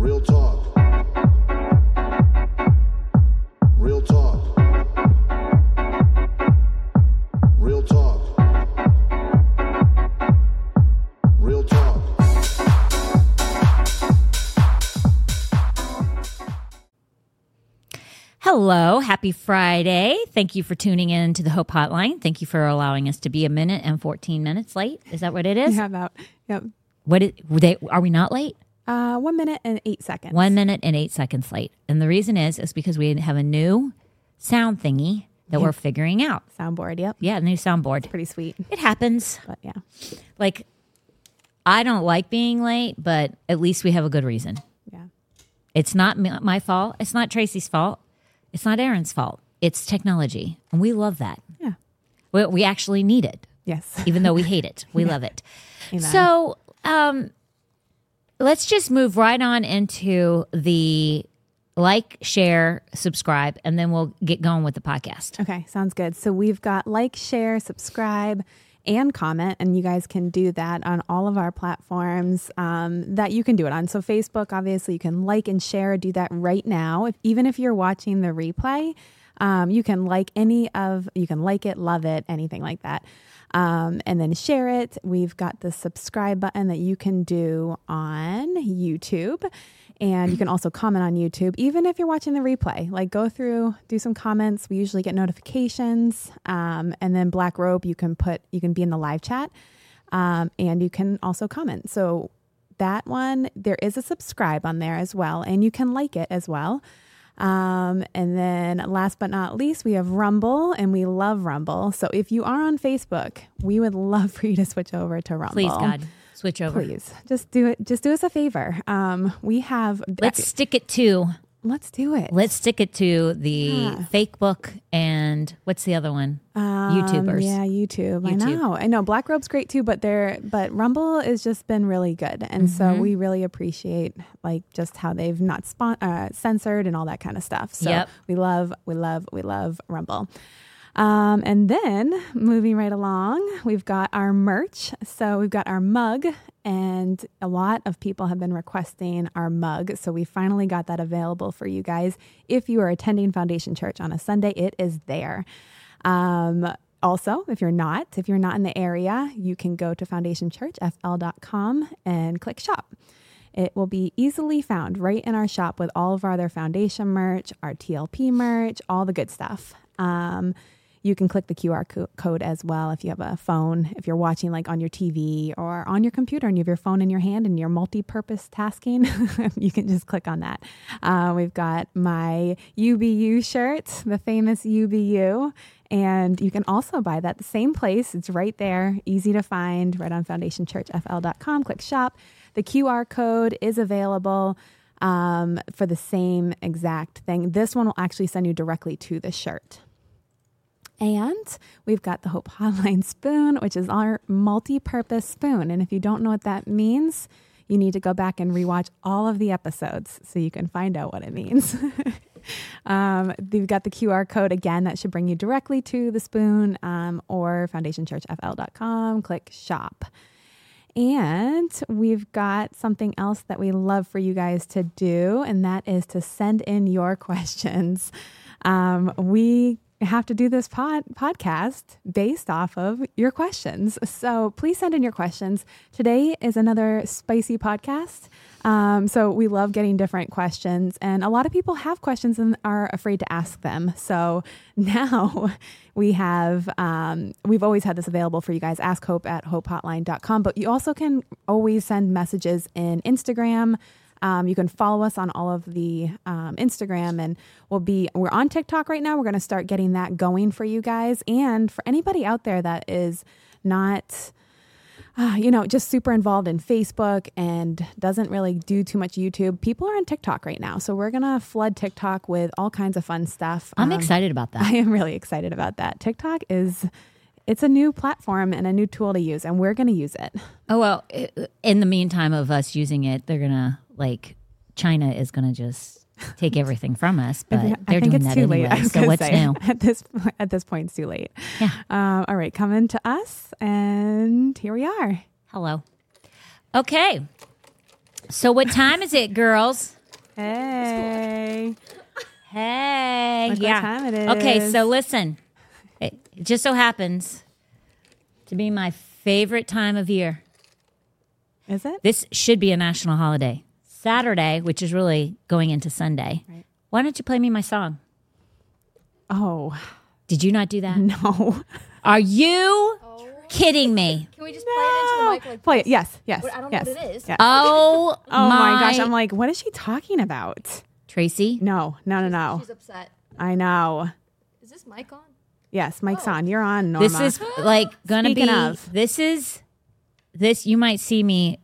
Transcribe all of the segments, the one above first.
Real talk. Real talk. Real talk. Real talk. Hello, happy Friday. Thank you for tuning in to the Hope Hotline. Thank you for allowing us to be a minute and 14 minutes late. Is that what it is? Yeah, about yep. What is, were they, are we not late? Uh, one minute and eight seconds. One minute and eight seconds late. And the reason is, is because we have a new sound thingy that we're figuring out. soundboard. Yep, Yeah, new soundboard. pretty sweet. It happens. But yeah, Like, I don't like being late, but at least we have a good reason. yeah, It's not my fault. It's not Tracy's fault. It's not Aaron's fault. It's technology. And we love that. yeah. We, we actually need it, Yes. even though we hate it. We love it. So um, let's just move right on into the like, share, subscribe, and then we'll get going with the podcast. Okay, sounds good. So we've got like, share, subscribe, and comment, and you guys can do that on all of our platforms um, that you can do it on. So Facebook, obviously, you can like and share. Do that right now. If, even if you're watching the replay, um, you can like any of you can like it, love it, anything like that. Um, and then share it. We've got the subscribe button that you can do on YouTube. And you can also comment on YouTube, even if you're watching the replay. Like go through, do some comments. We usually get notifications. Um, and then Black Robe, you can put, you can be in the live chat, um, and you can also comment. So that one, there is a subscribe on there as well, and you can like it as well. Um, and then last but not least, we have Rumble, and we love Rumble. So if you are on Facebook, we would love for you to switch over to Rumble. Please, God, switch over. Please, just do it. Just do us a favor. Um, we have. Let's stick it to let's do it. let's stick it to the Yeah. fake book and what's the other one? Um, YouTubers. Yeah, YouTube. I know. I know. Black Robe's great too, but they're but Rumble has just been really good, and so Mm-hmm. we really appreciate like just how they've not spon- uh, censored and all that kind of stuff. So Yep. we love, we love, we love Rumble. Um, and then moving right along, we've got our merch. So we've got our mug, and a lot of people have been requesting our mug. So we finally got that available for you guys. If you are attending Foundation Church on a Sunday, it is there. Um, also, if you're not, if you're not in the area, you can go to foundationchurchfl.com and click shop. It will be easily found right in our shop with all of our other foundation merch, our TLP merch, all the good stuff. Um, you can click the QR co- code as well if you have a phone, if you're watching like on your TV or on your computer and you have your phone in your hand and you're multi purpose tasking, you can just click on that. Uh, we've got my UBU shirt, the famous UBU. And you can also buy that the same place. It's right there, easy to find, right on foundationchurchfl.com. Click shop. The QR code is available um, for the same exact thing. This one will actually send you directly to the shirt. And we've got the Hope Hotline spoon, which is our multi purpose spoon. And if you don't know what that means, you need to go back and rewatch all of the episodes so you can find out what it means. um, we've got the QR code again that should bring you directly to the spoon um, or foundationchurchfl.com. Click shop. And we've got something else that we love for you guys to do, and that is to send in your questions. Um, we have to do this pod, podcast based off of your questions. So please send in your questions. Today is another spicy podcast. Um, so we love getting different questions, and a lot of people have questions and are afraid to ask them. So now we have, um, we've always had this available for you guys. Ask Hope at hopehotline.com, but you also can always send messages in Instagram. Um, you can follow us on all of the um, Instagram, and we'll be we're on TikTok right now. We're going to start getting that going for you guys, and for anybody out there that is not, uh, you know, just super involved in Facebook and doesn't really do too much YouTube. People are on TikTok right now, so we're gonna flood TikTok with all kinds of fun stuff. I'm Um, excited about that. I am really excited about that. TikTok is. It's a new platform and a new tool to use, and we're going to use it. Oh well, in the meantime of us using it, they're gonna like China is gonna just take everything from us, but I they're doing it's that too anyway. late. So what's say, new? At this at this point, it's too late. Yeah. Um, all right, come in to us, and here we are. Hello. Okay. So what time is it, girls? Hey. Hey, Look what yeah. time it Okay, so listen. It, it just so happens to be my favorite time of year. Is it? This should be a national holiday. Saturday, which is really going into Sunday. Right. Why don't you play me my song? Oh, Did you not do that? no. Are you oh. kidding me? Can we just play it into the mic like Play it. Yes. Yes. What- I don't know yes. what it is. Yeah. Oh, oh my gosh. I'm like, what is she talking about? Tracy. No, no, no, no. she's upset? I know. Is this mic on? Yes, Mike's oh. on. You're on, Norma. This is like gonna Speaking be. of. This is this. You might see me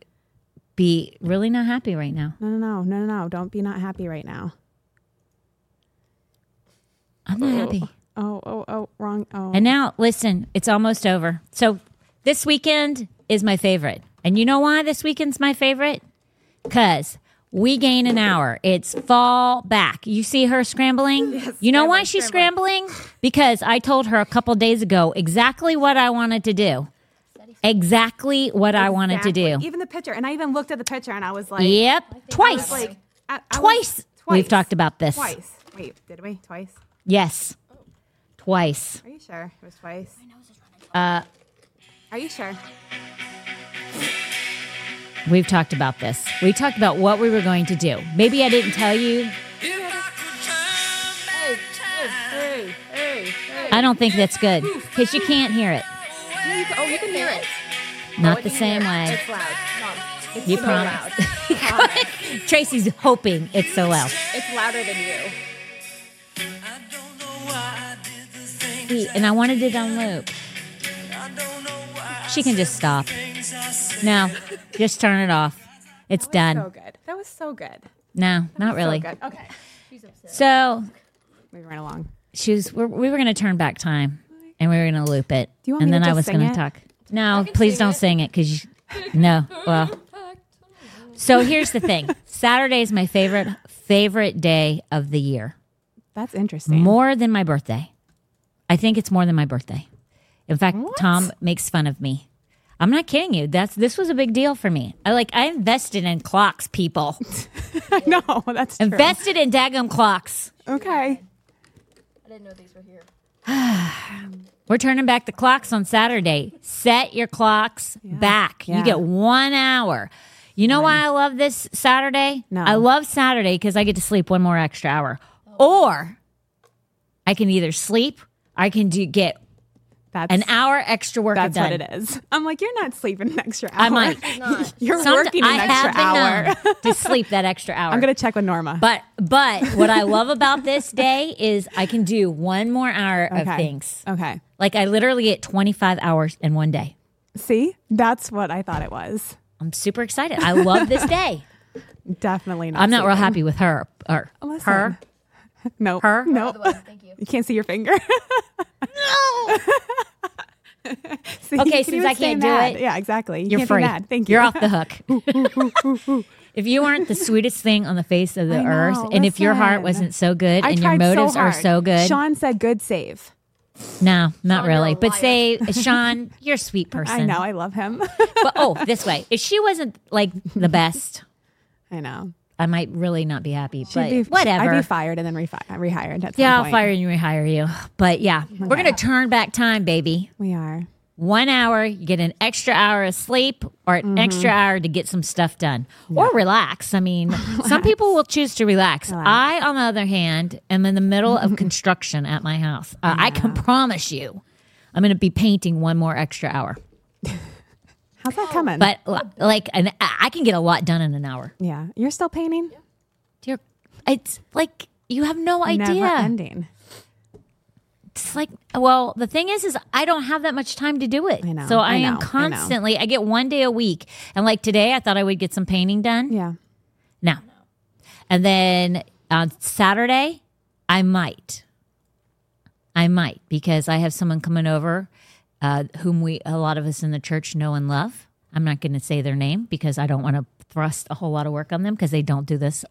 be really not happy right now. no, no, no, no, no, no. Don't be not happy right now. I'm not happy. Oh, oh, oh, wrong. Oh, And now, listen, it's almost over. So this weekend is my favorite. And you know why this weekend's my favorite? Because we gain an hour. It's fall back. You see her scrambling? Yes, you know why she's scrambling? Because I told her a couple days ago exactly what I wanted to do. Exactly what I wanted to do. Even the picture, and I even looked at the picture, and I was like, Yep. I was Twice. like, I- I was- Twice. We've talked about this. Twice. Wait, did we? Twice? Yes. Twice. Are you sure it was twice? Uh, Are you sure? we've talked about this. We talked about what we were going to do. Maybe I didn't tell you. Hey, hey, Hey, hey, I don't think that's good because you can't hear it. Oh, you can hear it. Not the same way. It's loud. It's You so promise. loud. Tracy's hoping it's so loud. It's louder than you. See, and I wanted it on loop. She can just stop. No, just turn it off. It's done. So good. That was so good. No, not really. So good. Okay. she's upset. So we right along. she was. We're, we were going to turn back time, and we were going to loop it. Do you want and me to then I just was sing going it? to talk. No, please don't sing it because you. No, well. So here's the thing. Saturday is my favorite favorite day of the year. That's interesting. More than my birthday. I think it's more than my birthday. In fact, What? Tom makes fun of me. I'm not kidding you. That's this was a big deal for me. I like I invested in clocks, people. no, that's true. invested in daggum clocks. Okay. I didn't know these were here. We're turning back the clocks on Saturday. Set your clocks back. Yeah. You get one hour. You know why I love this Saturday? No. I love Saturday because I get to sleep one more extra hour. Or I can either sleep, I can do get That's an hour extra work That's done. what it is. I'm like, you're not sleeping an extra hour. I might. You're Somet- working an I extra have hour. to sleep that extra hour. I'm gonna check with Norma. But but what I love about this day is I can do one more hour of things. okay. Like I literally get 25 hours in one day. See, that's what I thought it was. I'm super excited. I love this day. Definitely not. I'm not real happy with her. Or Listen. her. Nope. Her? Nope. Thank you. You can't see your finger. See, Okay, you can since I can't do mad. it, Yeah, exactly. You You're can't free. Mad. Thank you. You're off the hook. if you weren't the sweetest thing on the face of the know, earth, and if your heart wasn't so good, I and your motives so are so good, Sean said good save. no, not Sean, really. But say, uh, Sean, you're a sweet person. I know. I love him. But oh, this way, if she wasn't like the best, I know. I might really not be happy. She'd But be- whatever. I'd be fired and then refi- rehired. At some yeah, I'll fire you and rehire you. But yeah, we're gonna turn back time, baby. We are. One hour, you get an extra hour of sleep, or an Mm-hmm. extra hour to get some stuff done, or relax. I mean, some people will choose to relax. Relax. I, on the other hand, am in the middle of construction at my house. Uh, I can promise you, I'm going to be painting one more extra hour. How's that coming? But like, an, I can get a lot done in an hour. yeah, you're still painting. Dear, it's like you have no idea. Never ending. It's like, well, the thing is, is I don't have that much time to do it. I know, So I, I am know, I constantly. I, get one day a week, and like today, I thought I would get some painting done. Yeah. Now, and then on Saturday, I might. I might because I have someone coming over, uh, whom we a lot of us in the church know and love. I'm not going to say their name because I don't want to thrust a whole lot of work on them because they don't do this.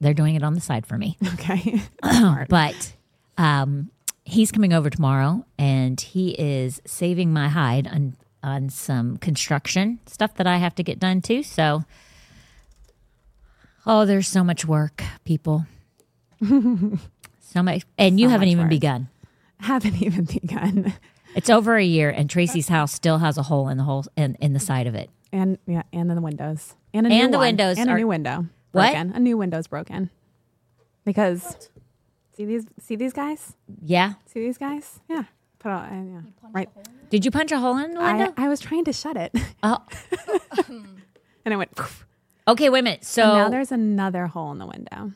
They're doing it on the side for me. Okay. but um, he's coming over tomorrow, and he is saving my hide on, on, some construction stuff that I have to get done too. So Oh, there's so much work, people. so much, and you So haven't even work. begun. Haven't even begun. It's over a year, and Tracy's house still has a hole in the hole in, in the side of it. And yeah, and then the windows. And a And new the one. windows And are- a new window. What? Broken. A new window's broken. Because see these see these guys? Yeah. See these guys? Yeah. Put all, uh, yeah. Right. Did you punch a hole in the I, window? I was trying to shut it. oh, and I went poof. okay. Wait a minute. So now there's another hole in the window.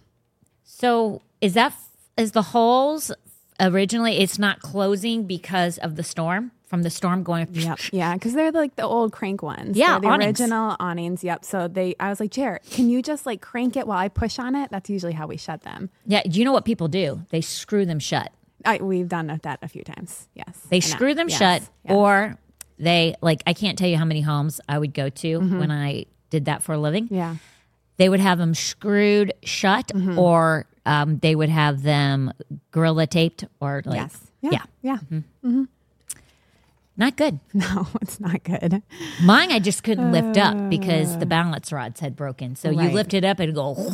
So is that is the holes originally? It's not closing because of the storm from the storm going. Yep. Yeah, because they're like the old crank ones. Yeah, They're the awnings. original awnings. Yep. So they, I was like, Jared, can you just like crank it while I push on it? That's usually how we shut them. Yeah. Do you know what people do? They screw them shut. I, we've done that a few times. Yes. They screw them Yes, shut, yes. or they like. I can't tell you how many homes I would go to when I did that for a living. Mm-hmm. yeah. They would have them screwed shut, Mm-hmm. or um, they would have them gorilla taped, or like yes. Yeah. yeah, Yeah. Mm-hmm. Mm-hmm. not good. No, it's not good. Mine, I just couldn't lift up uh, because the balance rods had broken. So you lift it up and go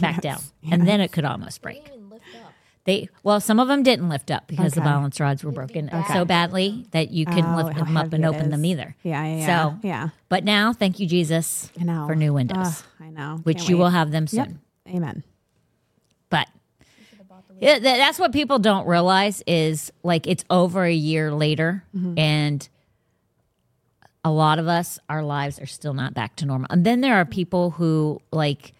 back down, and then it could almost break. Didn't even lift up. They well, some of them didn't lift up because the balance rods were broken so badly that you couldn't Oh, lift them up and heavy it open them either. Yeah. Yeah. Yeah. So yeah. But now, thank you, Jesus, I know. for new windows, Ugh, I know. which Can't you wait. will have them soon. Yep. Amen. But yeah, th- that's what people don't realize is like it's over a year later, Mm-hmm. and a lot of us, our lives are still not back to normal. And then there are people who, like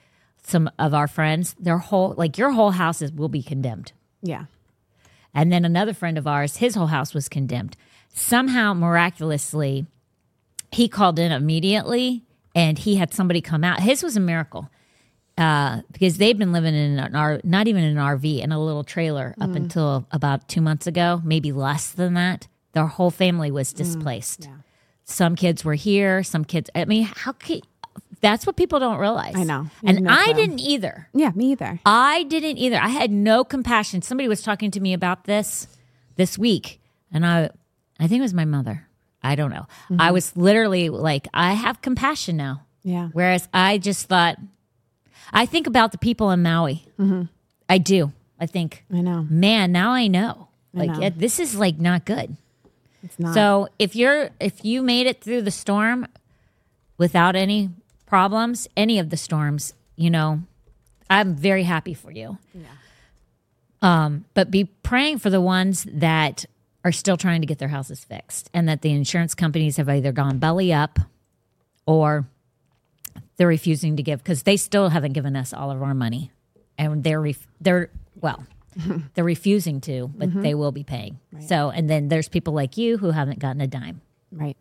some of our friends, their whole like your whole house is will be condemned. Yeah. And then another friend of ours, his whole house was condemned. Somehow, miraculously, he called in immediately and he had somebody come out. His was a miracle uh, because they've been living in an R, not even an RV, in a little trailer up until about two months ago, maybe less than that. Their whole family was displaced. yeah. Some kids were here, some kids, I mean, how could, that's what people don't realize. I know. And no I didn't either. Yeah. Me either. I didn't either. I had no compassion. Somebody was talking to me about this this week, and I, I think it was my mother. I don't know. Mm-hmm. I was literally like, I have compassion now. Yeah. Whereas I just thought, I think about the people in Maui. I do. I think, I know. man, now I know. I Like know. it- this is like not good. It's not. So if you're if you made it through the storm without any problems, any of the storms, you know, I'm very happy for you. Yeah. Um, but be praying for the ones that are still trying to get their houses fixed and that the insurance companies have either gone belly up or they're refusing to give because they still haven't given us all of our money. And they're ref- they're well they're refusing to but mm-hmm. they will be paying. So and then there's people like you who haven't gotten a dime. Right.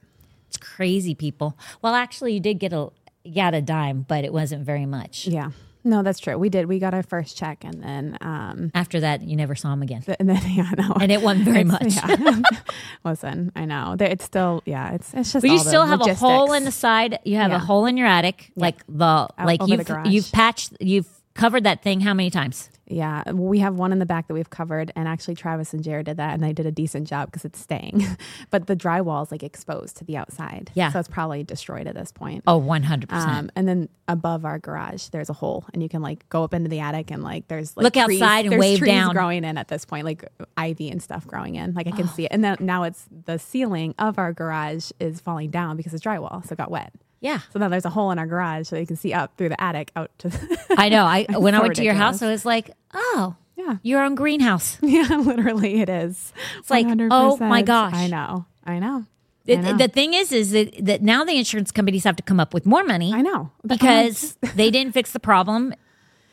it's crazy people. Well actually you did get a you got a dime but it wasn't very much. Yeah. No, that's true. We did. We got our first check, and then, um, after that you never saw him again and then yeah, no, and it wasn't very much Yeah. Listen, I know it's still yeah. It's it's just. But you all the still have a hole in the side. You have a hole in your attic, like the like you've garage. you've patched, you've covered that thing how many times? Yeah, we have one in the back that we've covered, and actually Travis and Jared did that, and they did a decent job because it's staying. but the drywall is like exposed to the outside, Yeah. so it's probably destroyed at this point. Oh, 100 percent. Um, and then above our garage, there's a hole, and you can like go up into the attic, and like there's like Look trees- outside and there's wave trees down. growing in at this point, like ivy and stuff growing in. Like I can see it, and then now it's the ceiling of our garage is falling down because it's drywall, so it got wet. Yeah, So then there's a hole in our garage, so you can see up through the attic out to. The I know. I when I went to your house. I was like, oh, yeah, your own greenhouse. yeah, literally it is. It's like, oh my gosh. I know, I know, I The, know. the thing is, is that, that now the insurance companies have to come up with more money I know because they didn't fix the problem.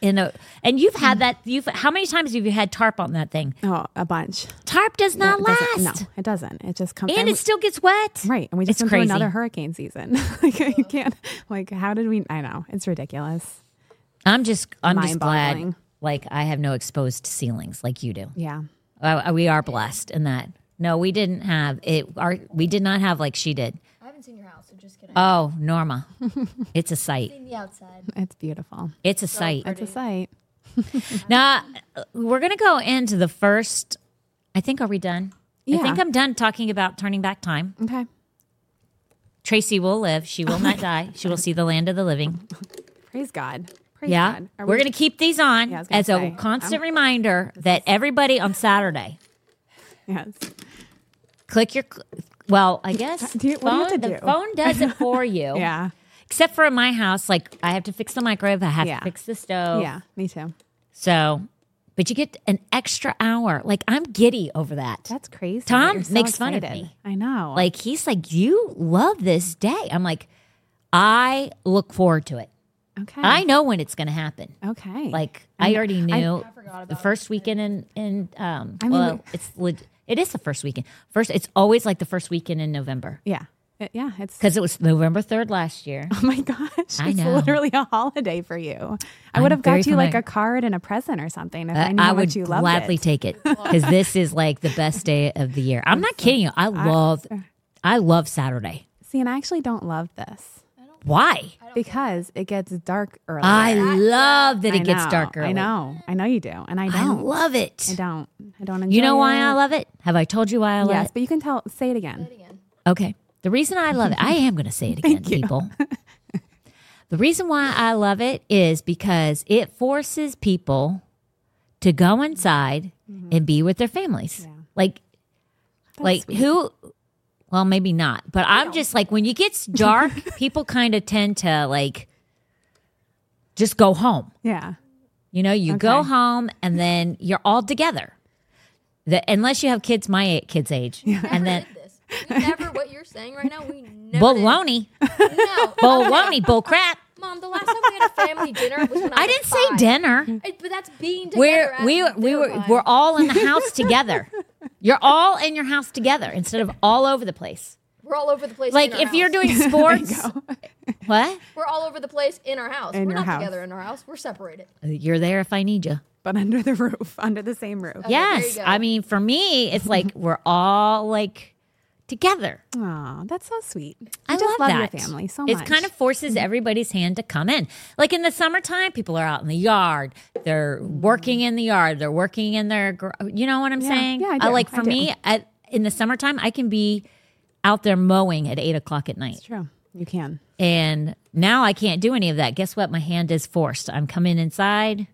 In a, and you've had that. You've how many times have you had tarp on that thing? oh a bunch. Tarp does not It last, No, it doesn't. It just comes and it still gets wet. right. And we just It's went crazy. through another hurricane season. like you can't. Like how did we? I know it's ridiculous. I'm just I'm just glad like I have no exposed ceilings like you do. Yeah, Uh, we are blessed in that. No, we didn't have it. Our we did not have like she did. I haven't seen your house, so just kidding. Oh, Norma, it's a sight. seen the outside. it's beautiful. It's a sight. It's a sight. Now we're gonna go into the first. I think are we done? I think I'm done talking about turning back time. Okay. Tracy will live. She will not die. She will see the land of the living. Praise God. Praise Yeah. God. Are We're we- going to keep these on Yeah, I was gonna as a constant I'm- reminder that everybody on Saturday Yes. click your well, I guess Do you- what do you have phone- to the phone does it for you. Yeah. Except for in my house, like I have to fix the microwave, I have Yeah. to fix the stove. Yeah. Me too. So, but you get an extra hour. Like I'm giddy over that. That's crazy. Tom so makes fun of me. I know. Like he's like, you love this day. I'm like, I look forward to it. okay. I know when it's going to happen. Okay. Like I already knew forgot the about first weekend in in um. I mean, well, it's leg- it is the first weekend. First, it's always like the first weekend in November yeah. It- yeah. It's because it was November third last year. Oh my gosh. I it's know. literally a holiday for you. I would have got you like a card and a present or something if I Uh, knew I would you loved gladly it. take it because this is like the best day of the year. I'm not kidding you. I love, I love Saturday. See, and I actually don't love this Why? because it gets dark early. I love that it gets dark early. I know. I know you do. And I I don't. love it. I don't. I don't enjoy You know why it. I love it? Have I told you why I love Yes, it? but you can tell say it again. again. Okay. The reason I love it, I am going to say it again, people. the reason why I love it is because it forces people to go inside mm-hmm. and be with their families. Like, like who? Well, maybe not, but I'm just like when it gets dark, people kind of tend to like just go home. Yeah. You know, you go Okay. home and then you're all together. The, unless you have kids my a- kids' age, and then did this. We never. What you're saying right now, we never. baloney, Did. No, baloney, bull crap. mom. The last time we had a family dinner was when I, I was didn't say five. dinner. I- but that's being together. We're at we we dinner were time. we're all in the house together. You're all in your house together instead of all over the place. We're all over the place. Like in our if you're doing sports, what? we're all over the place in our house. In we're your not house. together in our house. We're separated. Uh, you're there if I need you. But under the roof, under the same roof. Okay, yes. I mean for me, it's like we're all like together. Oh, that's so sweet. I I just love, love, that. your family so much. It kind of forces everybody's hand to come in. Like in the summertime, people are out in the yard. They're working in the yard. They're working in their. gr- You know what I'm Yeah. saying? Yeah, I do. like I for do. me, at, in the summertime, I can be out there mowing at eight o'clock at night. It's true. You can. And now I can't do any of that. Guess what? My hand is forced. I'm coming inside.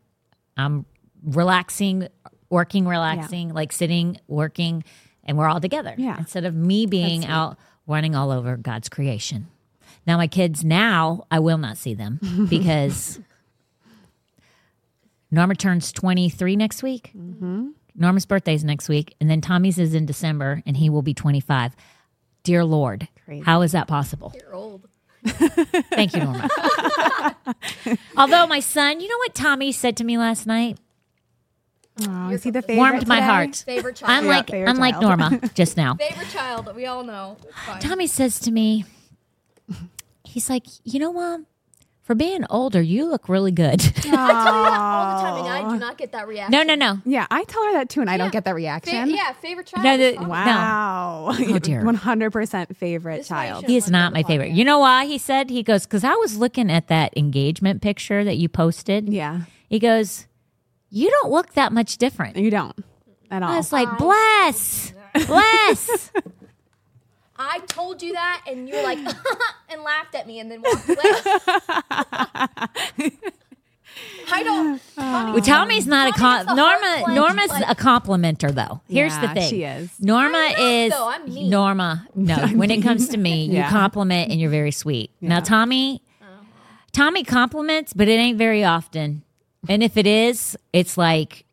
I'm relaxing, working, relaxing, like sitting, working, and we're all together. Yeah. Instead of me being out running all over God's creation. Now, my kids, now I will not see them because Norma turns 23 next week. Mm-hmm. Norma's birthday's next week. And then Tommy's is in December and he will be 25. Dear Lord, Crazy. how is that possible? You're old. Thank you, Norma. Although my son, you know what Tommy said to me last night? Oh, is he the favorite? Warmed my today? heart. Favorite child. I'm like favorite I'm like child. Norma just now. Favorite child. We all know. Fine. Tommy says to me, he's like, you know, mom, for being older, you look really good. I tell you that all the time, and I do not get that reaction. no, no, no. Yeah, I tell her that too, and I don't get that Fa- reaction. yeah, favorite child. No, is the- Tommy. Wow. Oh, dear. One hundred percent favorite This is why you child. should- He is not my favorite. podcast. You know why? He said he goes because I was looking at that engagement picture that you posted. Yeah, He goes, you don't look that much different. you don't at all. I was like, bless, bless. I told you that, and you were like, and laughed at me, and then walked away. I don't. Tommy, Well, Tommy's not a Tommy com- gets Norma. heart clench, Norma's like- a complimenter, though. Here's the thing. she is. Norma I'm not, is though. I'm mean. Norma. No, when it comes to me, you compliment and you're very sweet. Now, Yeah. Tommy, Tommy compliments, but it ain't very often. And if it is, it's like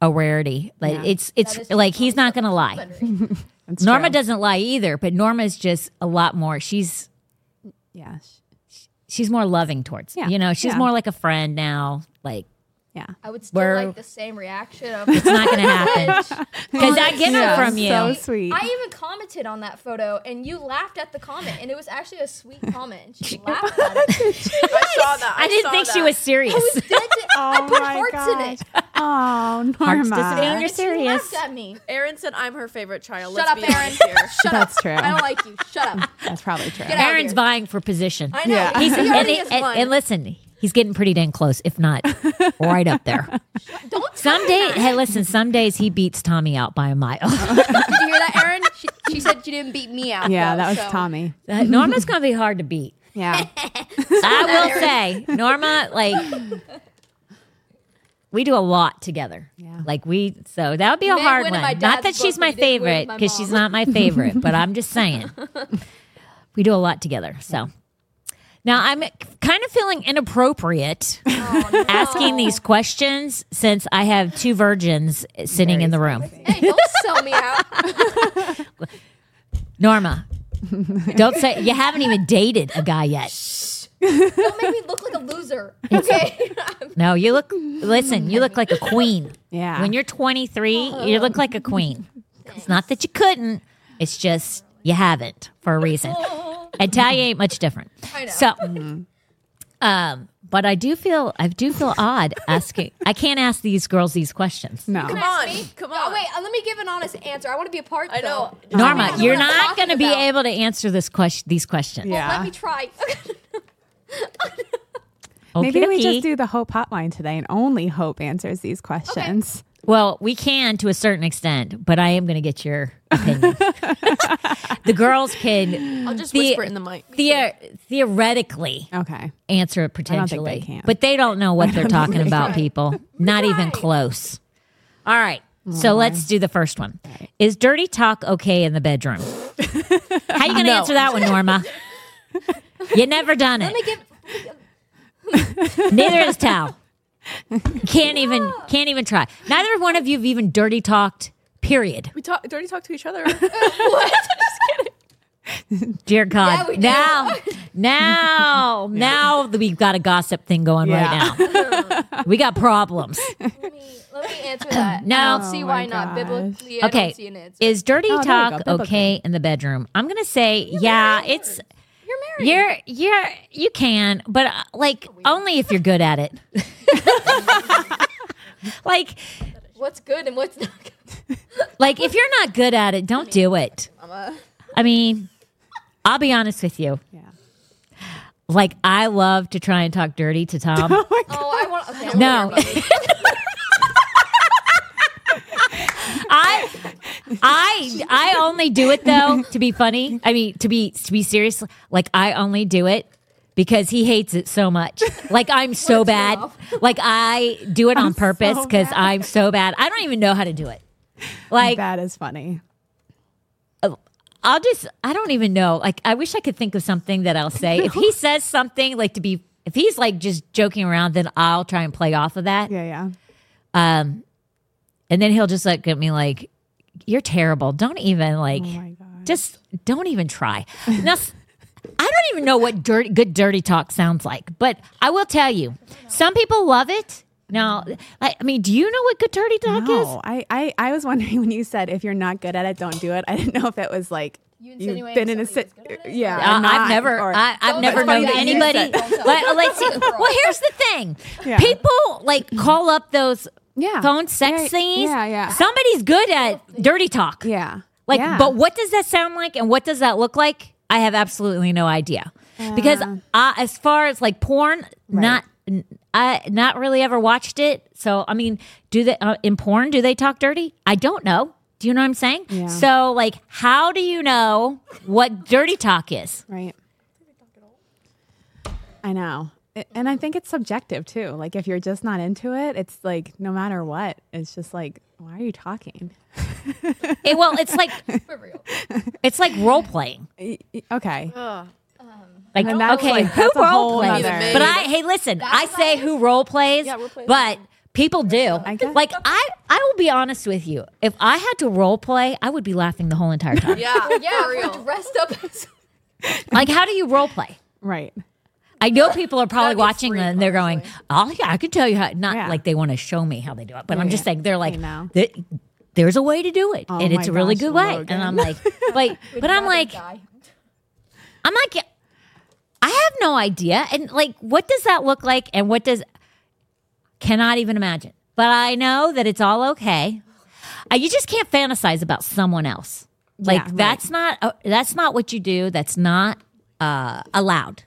a rarity. Like Yeah. it's it's like he's not going to lie. Norma true. doesn't lie either, but Norma's just a lot more. She's Yeah, she's more loving towards. Yeah. You know, she's Yeah. more like a friend now. Like yeah. I would still We're- like the same reaction of. it's not going to happen because I get Yeah, it from you. so sweet. I even commented on that photo, and you laughed at the comment, and it was actually a sweet comment. She laughed at it. I saw that. I didn't think that. she was serious. I was dead to- I Oh put my hearts in it. Oh, Norma. Hearts disappear. You're And she serious. laughed at me. Aaron said I'm her favorite child. Shut Let's up, be Aaron. honest here. Shut That's up. true. I don't like you. Shut up. That's probably true. Get out. Aaron's here. vying for position. I know. Yeah. He's he and, already he- has and- won. and listen, he's getting pretty dang close, if not right up there. Don't Some tell day, that. hey, listen, some days he beats Tommy out by a mile. Did you hear that, Aaron? She, she said she didn't beat me out. Yeah, though, that was so- Tommy. Uh, Norma's going to be hard to beat. Yeah. I will say, Norma, like we do a lot together. Yeah. Like we, so that would be a hard one. Not that she's my but you didn't win favorite because she's not my favorite, but I'm just saying we do a lot together. So now I'm kind of feeling inappropriate Oh, asking these questions since I have two virgins sitting in the room. Hey, don't sell me out. Norma, don't say you haven't even dated a guy yet. Don't make me look like a loser. Okay. No, you look. Listen, you look like a queen. Yeah. When you're 23, you look like a queen. It's not that you couldn't. It's just you haven't for a reason. And Talia ain't much different. I know. So, um, but I do feel I do feel odd asking. I can't ask these girls these questions. No. Come on, me? come Oh, on. wait, uh, let me give an honest answer. I want to be a part. Of I know. though. Norma, I you're not going to be able to answer this question. These questions. Yeah. Let me try. Maybe we Okey-dokey. just do the Hope hotline today and only Hope answers these questions. Well, we can to a certain extent, but I am going to get your opinion. the girls can I'll just the- whisper in the mic. the- uh, theoretically Okay. answer it don't think they potentially, can. but they don't know what they're talking about. Right. People, not even close. All right, so oh, let's do the first one. Is dirty talk okay in the bedroom? How are you going to No. answer that one, Norma? You never done let it. me give. Neither is Tal. Can't even can't even try. Neither one of you have even dirty talked. Period. We talk, dirty talk to each other. Just kidding. Dear God. Yeah, we do. now, now, now that we've got a gossip thing going Yeah. right now. we got problems. Let me, let me answer that. now, I don't see Oh why my not. gosh. Biblically, I Okay. don't see an answer. Is dirty Oh, talk okay in the bedroom? I'm gonna say, yeah, it's You're married. you're you're you can, but uh, like only if you're good at it. like What's good and what's not good? like if you're not good at it, don't do it. I mean, I'll be honest with you. Yeah. Like I love to try and talk dirty to Tom. Oh, I want. Okay, I'm No. sorry. I I I only do it though to be funny. I mean to be to be serious. Like I only do it because he hates it so much. Like I'm so bad. Like I do it on purpose so because bad. I'm so bad. I don't even know how to do it. Like that is funny. I'll just I don't even know. Like I wish I could think of something that I'll say. If he says something like to be if he's like just joking around, then I'll try and play off of that. Yeah, yeah. Um and then he'll just look at me like, You're terrible. Don't even like Oh just don't even try. Now, s- I don't even know what dirty, good dirty talk sounds like, but I will tell you, some people love it. Now, I, I mean, do you know what good dirty talk is? No, I, I, I was wondering when you said if you're not good at it, don't do it. I didn't know if it was like You you've been in a somebody sit. was good at it? Yeah, Uh, not, I've never, or- I, I've Don't- never known anybody. said Well, let's see. Well, here's the thing: Yeah. people like call up those Yeah. phone sex Yeah, thingies. yeah, yeah. Somebody's good at dirty talk. yeah, Like, yeah. but what does that sound like, and what does that look like? I have absolutely no idea. because uh, as far as like porn, not n- I not really ever watched it. So I mean, do they uh, in porn? Do they talk dirty? I don't know. Do you know what I'm saying? Yeah. So like, how do you know what dirty talk is? right. I know. It- and I think it's subjective too. Like if you're just not into it, it's like no matter what, it's just like, why are you talking? It- well, it's like it's like role playing. Y- y- Okay. Ugh. Um, like And that's okay, like- who role plays? nother- But I hey, listen, I say who role plays, Yeah, role plays. but people do. I guess. Like I, I will be honest with you. If I had to role play, I would be laughing the whole entire time. Yeah, Yeah, real. dressed up as. like, how do you role play? Right. I know people are probably watching free, and they're going, "Oh yeah, I can tell you how." Not Yeah. like they want to show me how they do it, but Yeah, I'm just yeah. saying they're like, I know. "Th- "There's a way to do it, Oh and it's a really gosh, good way." Logan. And I'm like, "Like," but I'm like, Guy. I'm like, I have no idea. And like, what does that look like? And what does, cannot even imagine. But I know that it's all okay. Uh, you just can't fantasize about someone else. Like Yeah, right. that's not uh, that's not what you do. That's not uh, allowed.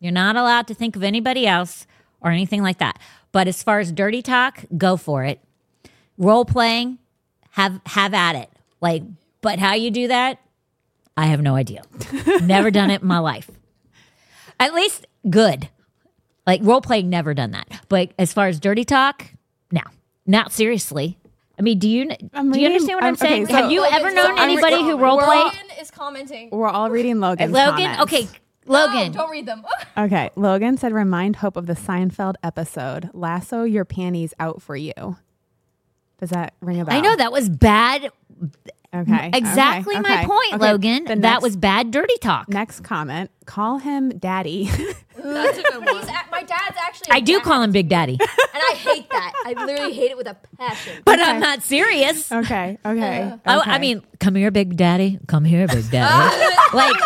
You're not allowed to think of anybody else or anything like that. But as far as dirty talk, go for it. Role playing, have have at it. Like, but how you do that, I have no idea. Never done it in my life. At least good. Like role playing, never done that. But as far as dirty talk, no, not seriously. I mean, do you I'm do you reading- understand what I'm, I'm- okay, saying? so- Have you ever known I'm- anybody who I'm- role played? Logan is commenting. We're all reading Logan's Logan, comments. okay, No, Logan. Oh, don't read them. Okay. Logan said, remind Hope of the Seinfeld episode, lasso your panties out for you. Does that ring a bell? I know that was bad. Okay. Exactly okay, my okay, point, okay. Logan. The that next- was bad dirty talk. Next comment, call him daddy. That's a good one. He's my dad's actually. a I do dad, call him Big Daddy, and I hate that. I literally hate it with a passion. but I'm not serious. okay. Okay. Oh, I, I mean, come here, Big Daddy. Come here, Big Daddy. like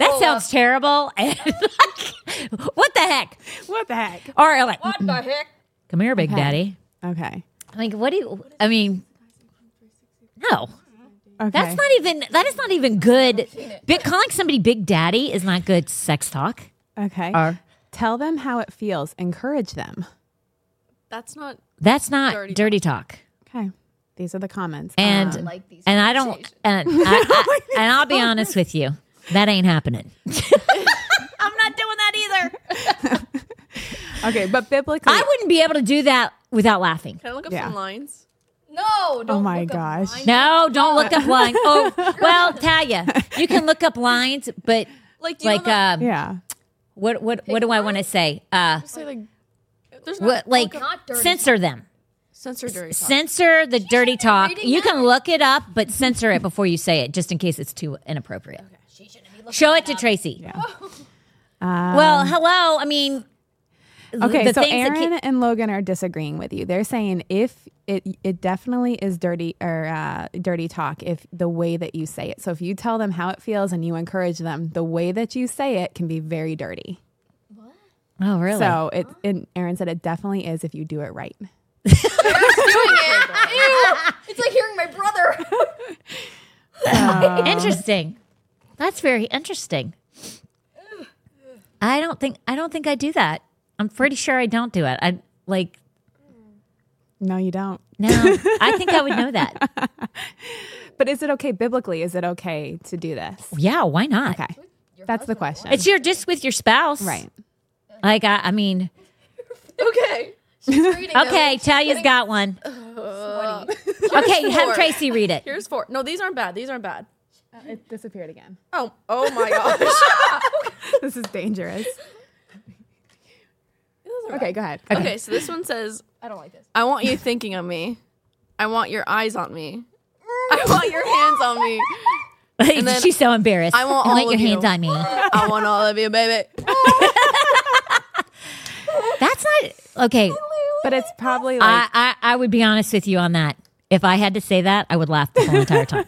that sounds terrible. And like, what the heck? what the heck? Or like, What the heck? come here, Big Okay. Daddy. Okay. Like, what do you? I mean, no. Okay. That's not even. That is not even good. Big, calling somebody Big Daddy is not good sex talk. okay. Or Tell them how it feels. Encourage them. That's not. that's not Dirty dirty, talk. Okay. These are the comments. And Um, like these and I don't. And I, I, and I'll be honest with you, that ain't happening. I'm not doing that either. okay, but biblically, I wouldn't be able to do that without laughing. Can I look up Yeah. some lines? No, don't. Oh my look up gosh. mine. No, don't look up lines. Oh, well, Talia, you can look up lines, but Like, do you like, know that- um, yeah. what what what do I want to say? Uh, say like. There's what not like Not dirty censor them. censor dirty talk. Censor the dirty talk. reading You that. can look it up, but censor it before you say it, just in case it's too inappropriate. She shouldn't be looking Show it to. Tracy. Yeah. well, hello. I mean, Okay, the so Aaron ki- and Logan are disagreeing with you. They're saying if it it definitely is dirty or uh, dirty talk if the way that you say it. So if you tell them how it feels and you encourage them, the way that you say it can be very dirty. What? oh really? So it and Aaron said it definitely is if you do it right. Ew, it's like hearing my brother. interesting. That's very interesting. I don't think I don't think I do that. I'm pretty sure I don't do it. I like No, you don't. no. I think I would know that. But is it okay biblically? Is it okay to do this? Yeah, why not? Okay. That's the question. It's your just with your spouse, right. Like I, I mean, Okay. She's reading them. okay. Talia's got one. Sweaty. Okay, have. Tracy read it. Here's four. No, these aren't bad. These aren't bad. Uh, it disappeared again. Oh, oh my gosh. This is dangerous. Okay, go ahead. okay, so this one says, I don't like this. I want you thinking of me. I want your eyes on me. I want your hands on me. then She's so embarrassed. I want And all let your of you. hands on me. I want all of you, baby. That's not okay. But it's probably like I, I I would be honest with you on that. If I had to say that, I would laugh the whole entire time.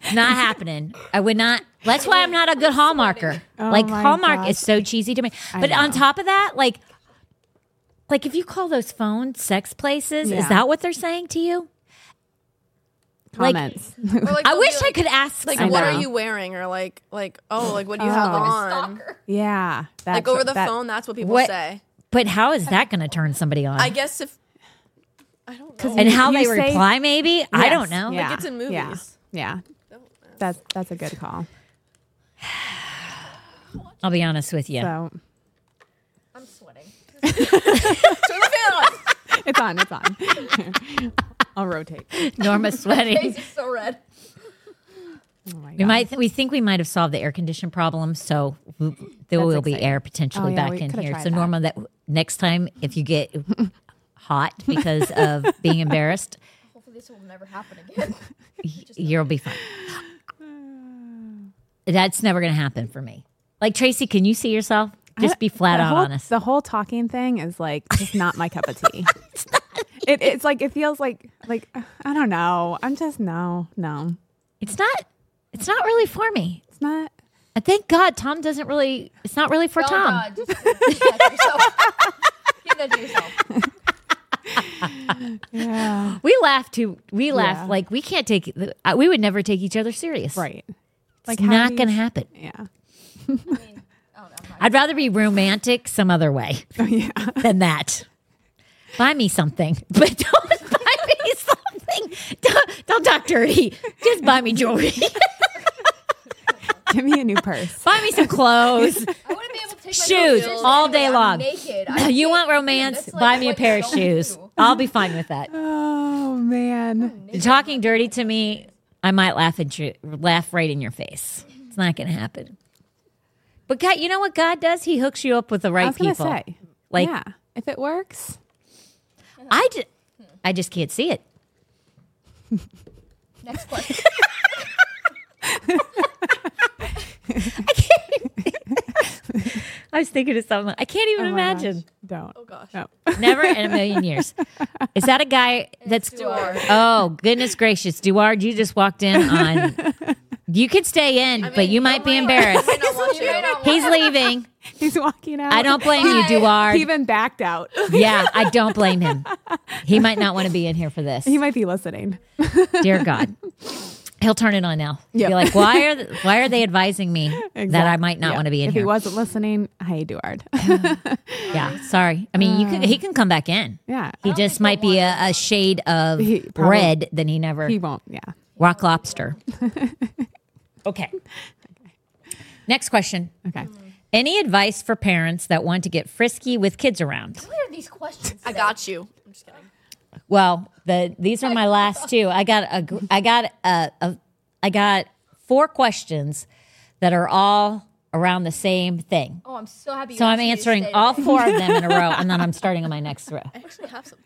It's not happening. I would not. That's why I'm not a good hallmarker. Oh like Hallmark gosh. is so cheesy to me. But on top of that, like, like if you call those phones sex places, Yeah. is that what they're saying to you? comments. Or like I they'll be wish I could ask. Like, I what know. are you wearing? Or like, like, oh, like, what do you have Oh. on? Yeah. That's Like over the that- phone, that's what people What- say. But how is that going to turn somebody on? I guess if I don't know. and how You they say- reply, maybe I don't know. Yeah. it's in Yeah. movies. Yeah. That's that's a good call. I'll be honest with you. So I'm sweating. Turn the fan on. it's on. It's on. I'll rotate. Norma's sweating. Face is so red. Oh my We God. might we think we might have solved the air condition problem, so w- there That's will be exciting. air potentially Oh, yeah, back we in coulda here. tried So that. Norma, that next time if you get hot because of being embarrassed, Hopefully this will never happen again. y- you'll be fine. That's never going to happen for me. Like Tracy, can you see yourself? Just be flat out whole, honest. The whole talking thing is like just not my cup of tea. it, it's like it feels like like I don't know. I'm just no no. It's not. It's not really for me. It's not. I thank God Tom doesn't really. It's not really for Oh, Tom. God, just keep that to yourself. Keep that to yourself. Yeah. We laugh too. We laugh Yeah. like we can't take. uh, We would never take each other serious. Right. It's not you- going to happen. Yeah. I mean, I don't know. I'm not I'd rather be romantic some other way Oh, yeah. than that. Buy me something, but don't buy me something. Don't, don't talk dirty. Just buy me jewelry. Give me a new purse. buy me some clothes. I wouldn't my Shoes all day long. Naked. You want romance? that's, like, Buy me a pair of shoes. I'll be fine with that. Oh man. Talking dirty to me, I might laugh at you, laugh right in your face. It's not going to happen. But God, you know what God does? He hooks you up with the I right was people. say. Like yeah, if it works. I, ju- I just can't see it. Next question. I was thinking of something. I can't even Oh imagine. gosh, Don't. Oh gosh. No. Never in a million years. Is that a guy that's Duard. Oh, goodness gracious. Duard, you just walked in on. You could stay in, but you might be embarrassed. I don't want You might you. not want- He's leaving. He's walking out. I don't blame you, Bye. He even backed out. Yeah, I don't blame him. He might not want to be in here for this. he might be listening. Dear God. He'll turn it on now. Yep. Be like, why are th- why are they advising me that I might not Yeah. want to be in if here? he wasn't listening, hey, Duard. yeah, sorry. I mean, you can he can come back in. yeah. He just might be a, a shade of He probably- red than he never He won't. Yeah. rock lobster. okay. Next question. Okay. Any advice for parents that want to get frisky with kids around? What are these questions? I got you. I'm just kidding. Well, the these are my last two. I got a I got a, a I got four questions that are all around the same thing. Oh, I'm so happy. you So I'm asked me to answering all four of them in a row, and then I'm starting on my next row. I actually have something.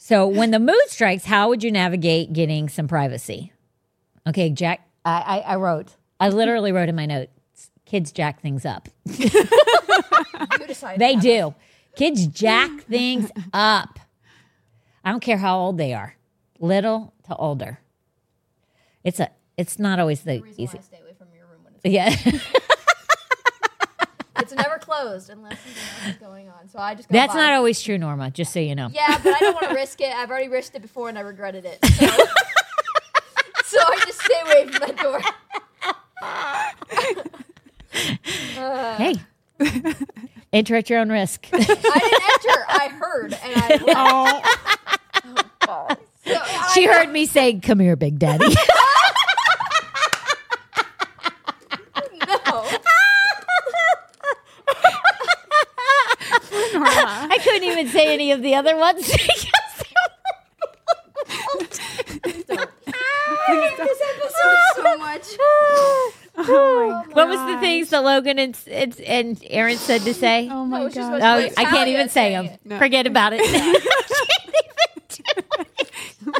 So when the mood strikes, how would you navigate getting some privacy? Okay, Jack. I, I, I wrote. I literally wrote in my notes. Kids jack things up. They do. Kids jack things up. I don't care how old they are, little to older. It's a. It's not always the Reason why easy. I stay away from your room when it's Yeah. it's never closed unless something else is going on. So I just That's by. not always true, Norma. Just so you know. Yeah, but I don't want to risk it. I've already risked it before and I regretted it. So, so I just stay away from that door. Hey, enter at your own risk. I didn't enter. I heard and I left. Oh, So I- she heard me say, "Come here, Big Daddy." no. I couldn't even say any of the other ones. I hate ah, this episode so much. oh my what was the things that Logan and, and, and Aaron said to say? Oh my it's just god. Oh, I can't even say them. No. Forget about it.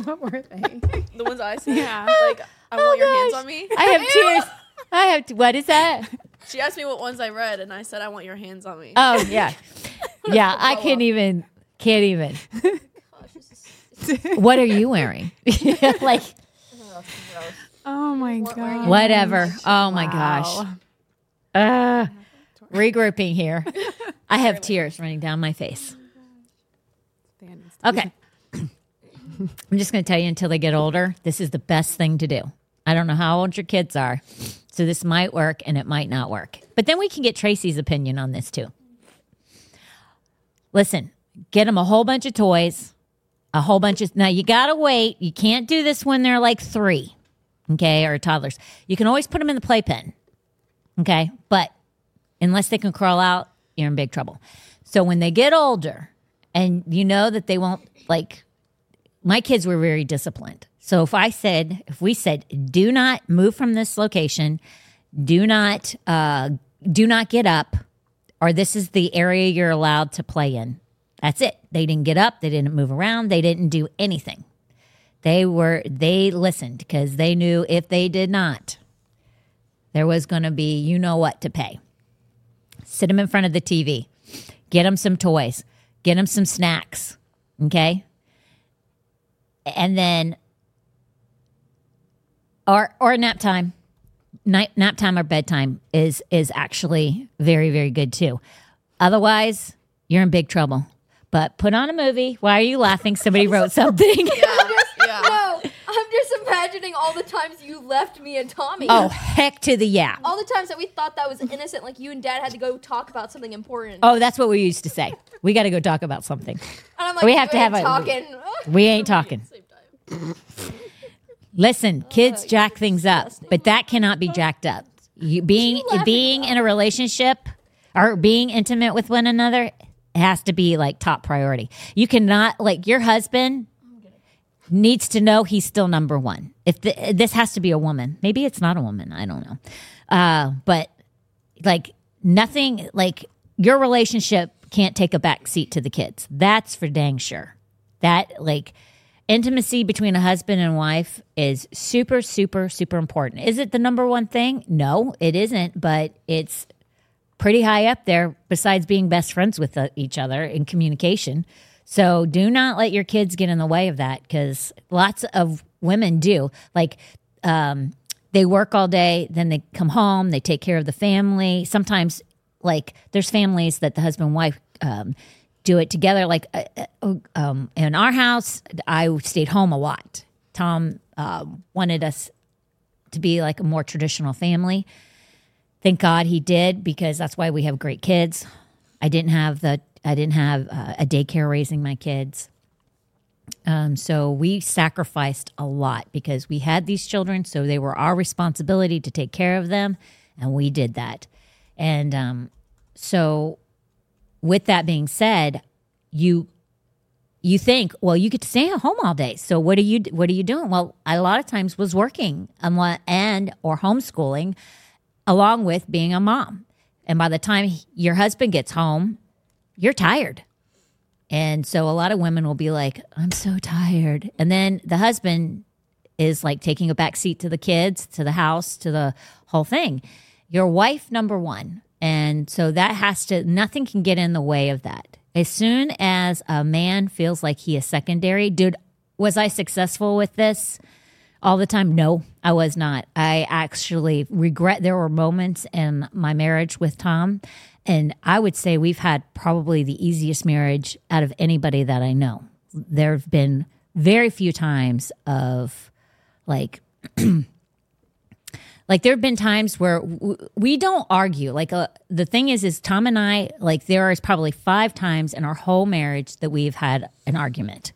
what were they? The ones I see. Yeah. Like, I want your hands gosh. on me. I have tears. I have. T- what is that? She asked me what ones I read, and I said I want your hands on me. Oh yeah, yeah. I can't even. Can't even. What are you wearing? like Oh my god. whatever. Oh my Wow. gosh. Uh, regrouping here. I have tears running down my face. Okay. I'm just going to tell you until they get older, this is the best thing to do. I don't know how old your kids are, so this might work and it might not work. But then we can get Tracy's opinion on this too. Listen, get them a whole bunch of toys, a whole bunch of. Now you got to wait. You can't do this when they're like three, okay, or toddlers. You can always put them in the playpen, okay, but unless they can crawl out, you're in big trouble. So when they get older, and you know that they won't like my kids were very disciplined. So if I said, if we said, do not move from this location, do not, uh, do not get up, or this is the area you're allowed to play in. That's it. They didn't get up. They didn't move around. They didn't do anything. They were, they listened because they knew if they did not, there was going to be, you know what to pay. Sit them in front of the TV, get them some toys, get them some snacks. Okay and then or or nap time night nap time or bedtime is is actually very very good too. Otherwise you're in big trouble. But put on a movie. Why are you laughing? Somebody wrote something. Yeah. No, I'm just imagining all the times you left me and Tommy. oh heck to the yeah All the times that we thought that was innocent, like you and Dad had to go talk about something important. oh that's what we used to say we got to go talk about something and I'm like, we have to have a- talking. we ain't talking listen oh, kids jack things up but that cannot be jacked up You being laughing being in a relationship or being intimate with one another has to be like top priority. You cannot like your husband needs to know he's still number one. If the, this has to be a woman, maybe it's not a woman. I don't know, uh, but like nothing like your relationship can't take a back seat to the kids. That's for dang sure. That like intimacy between a husband and wife is super super super important. Is it the number one thing? No, it isn't, but it's pretty high up there besides being best friends with uh, each other in communication. So do not let your kids get in the way of that because lots of women do. Like, um, they work all day, then they come home, they take care of the family. Sometimes, like, there's families that the husband and wife um, do it together. Like, uh, uh, um, in our house, I stayed home a lot. Tom uh, wanted us to be like a more traditional family. Thank God he did because that's why we have great kids. I didn't have the I didn't have uh, a daycare raising my kids. Um, so we sacrificed a lot because we had these children, so they were our responsibility to take care of them, and we did that. And um, so, with that being said, you you think, well, you get to stay at home all day. So what are you what are you doing? Well, I a lot of times was working and or homeschooling, along with being a mom. And by the time your husband gets home, you're tired. And so a lot of women will be like, I'm so tired. And then the husband is like taking a back seat to the kids, to the house, to the whole thing. Your wife, number one. And so that has to, nothing can get in the way of that. As soon as a man feels like he is secondary, dude, was I successful with this all the time? No, I was not. I actually regret there were moments in my marriage with Tom and I would say we've had probably the easiest marriage out of anybody that I know. There have been very few times of like, like there have been times where we don't argue. Like uh, the thing is, is Tom and I like there is probably five times in our whole marriage that we've had an argument.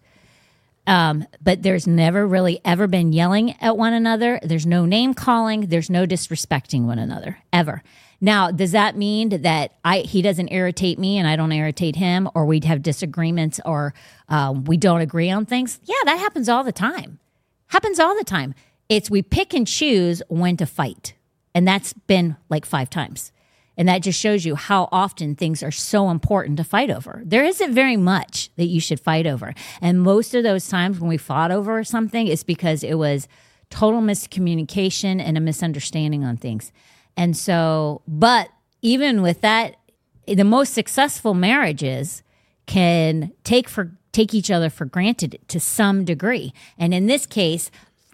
Um, but there's never really ever been yelling at one another. There's no name calling. There's no disrespecting one another ever. Now, does that mean that I he doesn't irritate me and I don't irritate him, or we'd have disagreements, or um, we don't agree on things? Yeah, that happens all the time. Happens all the time. It's we pick and choose when to fight, and that's been like five times. And that just shows you how often things are so important to fight over. There isn't very much that you should fight over. And most of those times when we fought over something is because it was total miscommunication and a misunderstanding on things. And so, but even with that, the most successful marriages can take for take each other for granted to some degree. And in this case,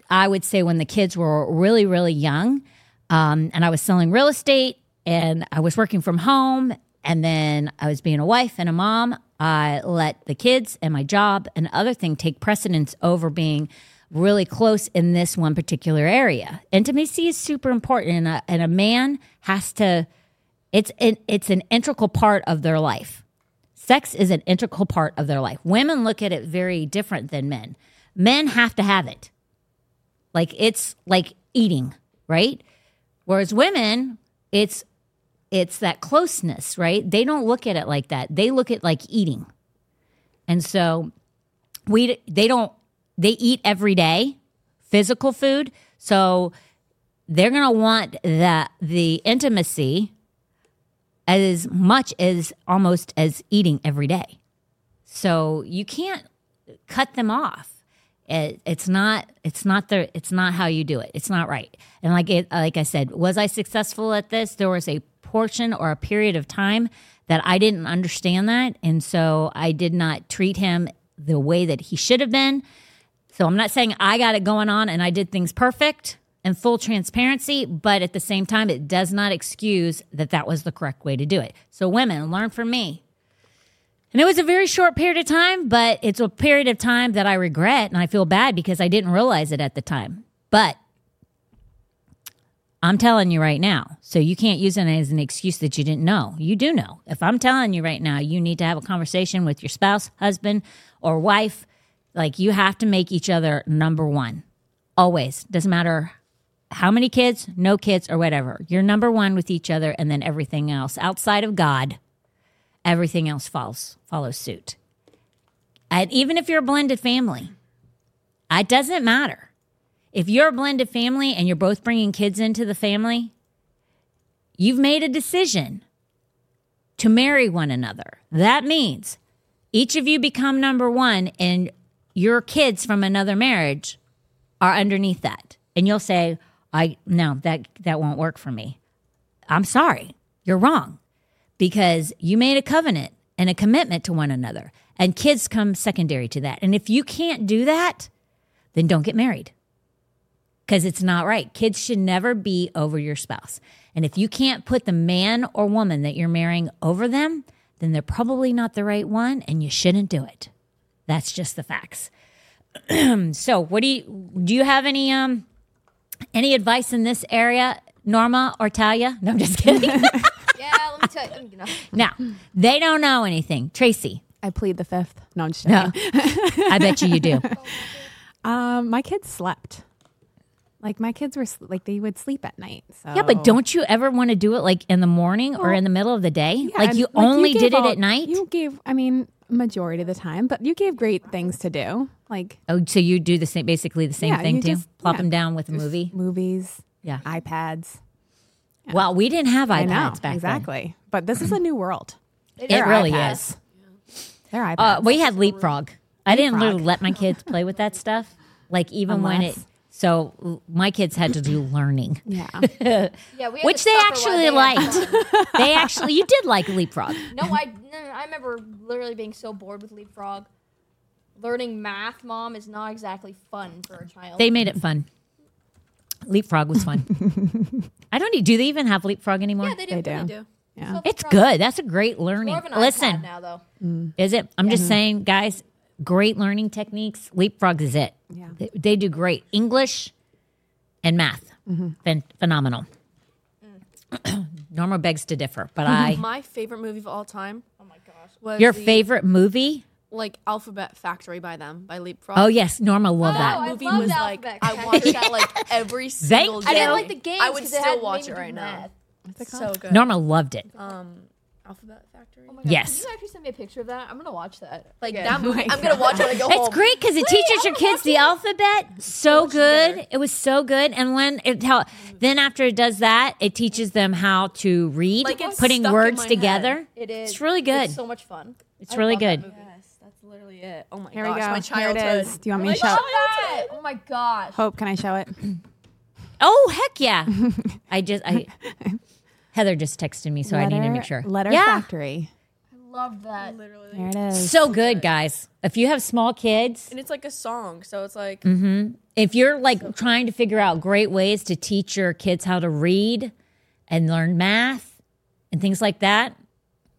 I would say when the kids were really, really young, um, and I was selling real estate and I was working from home, and then I was being a wife and a mom. I let the kids and my job and other thing take precedence over being really close in this one particular area. Intimacy is super important, and a, and a man has to. It's an, it's an integral part of their life. Sex is an integral part of their life. Women look at it very different than men. Men have to have it. Like it's like eating, right? Whereas women, it's it's that closeness, right? They don't look at it like that. They look at like eating. And so we they don't they eat every day, physical food. So they're going to want that the intimacy as much as almost as eating every day. So you can't cut them off. It, it's not. It's not the. It's not how you do it. It's not right. And like it, like I said, was I successful at this? There was a portion or a period of time that I didn't understand that, and so I did not treat him the way that he should have been. So I'm not saying I got it going on and I did things perfect and full transparency, but at the same time, it does not excuse that that was the correct way to do it. So, women, learn from me. And it was a very short period of time, but it's a period of time that I regret and I feel bad because I didn't realize it at the time. But I'm telling you right now. So you can't use it as an excuse that you didn't know. You do know. If I'm telling you right now, you need to have a conversation with your spouse, husband, or wife. Like you have to make each other number one. Always. Doesn't matter how many kids, no kids, or whatever. You're number one with each other, and then everything else outside of God, everything else falls follows suit. And even if you're a blended family, it doesn't matter. If you're a blended family and you're both bringing kids into the family, you've made a decision to marry one another. That means each of you become number one, and your kids from another marriage are underneath that. And you'll say, I no, that that won't work for me. I'm sorry. You're wrong. Because you made a covenant and a commitment to one another. And kids come secondary to that. And if you can't do that, then don't get married. Because it's not right. Kids should never be over your spouse. And if you can't put the man or woman that you're marrying over them, then they're probably not the right one and you shouldn't do it. That's just the facts. so, what do you do you have any um any advice in this area, Norma or Talia? No, I'm just kidding. Yeah, let me tell you. You know, now, they don't know anything. Tracy, I plead the fifth. No, I'm just joking. no. I bet you you do. Um, my kids slept. Like my kids were like they would sleep at night. So Yeah, but don't you ever want to do it like in the morning or in the middle of the day? Yeah, like you like, only gave did it at night? You gave, I mean, majority of the time, but you gave great things to do, like oh, so you do the same, basically the same Yeah, thing you too? just- Plop yeah. them down with a movie? movies, Yeah. iPads. Well, we didn't have iPads know back then. exactly, but this is a new world. It They're really iPads. is. They're iPads. Uh, we had leapfrog. I didn't let my kids play with that stuff. Like even when it, Unless- so my kids had to do learning, yeah, yeah, we which they actually they liked. they actually, you did like leapfrog. No, I I remember literally being so bored with Leapfrog. Learning math, mom, is not exactly fun for a child. They made it fun. Leapfrog was fun. I don't. Do they even have leapfrog anymore? yeah, they do. They do. I do. yeah. So It's good. That's a great learning. More of an Listen, iPad now though. Mm. is it? I'm just saying, guys. Great learning techniques. Leapfrog is it. Yeah. They, they do great English and math. Phen- phenomenal. Norma begs to differ, but I. My favorite movie of all time Oh my gosh. was Your the, favorite movie? like Alphabet Factory by them by Leapfrog. Oh yes, Norma loved Oh, that. I movie loved was like Alphabet I watched that like every single Thank day. I didn't like the game. I would still watch it right do now. It's so good. Norma loved it. Um, Alphabet Factory. Oh my God, Yes. Can you actually send me a picture of that? I'm gonna watch that. Like again. that movie, I'm gonna watch it when I go It's home. great because it teaches your kids the alphabet. So watch good. together. It was so good. And when it how then after it does that, it teaches them how to read, Like, it's putting words together. head. It is. It's really good. It's so much fun. It's I really love that good. movie. Yes, that's literally it. Oh my Here gosh, we go. my Here childhood. it is. Do you want me to oh show? love that. Oh my gosh. Hope, can I show it? Oh heck yeah! I just I Heather just texted me, so I need to make sure. Letter yeah, Factory. I love that. Literally. There it is. so good, guys. If you have small kids, And it's like a song, so it's like mm-hmm. if you're like trying to figure out great ways to teach your kids how to read and learn math and things like that,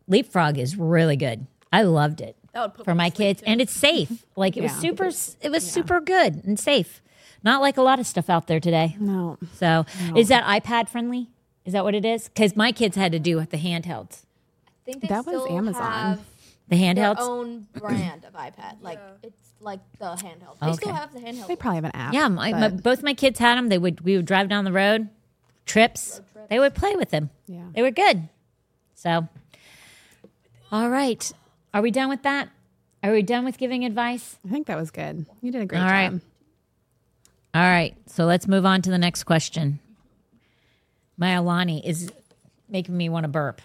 Leapfrog is really good. I loved it that would put for my kids, too. and it's safe. Like it was super. It was super good and safe. Not like a lot of stuff out there today. No. So, is that iPad friendly? Is that what it is? Because my kids had to do with the handhelds. I think they That was still Amazon. have The their handhelds. own brand of iPad. Like it's like the handheld. They still have the handheld. They probably have an app. Yeah, my, my, both my kids had them. They would we would drive down the road, trips. They would play with them. Yeah. They were good. So, all right, are we done with that? Are we done with giving advice? I think that was good. You did a great All job. right. All right, so let's move on to the next question. My Alani is making me want to burp,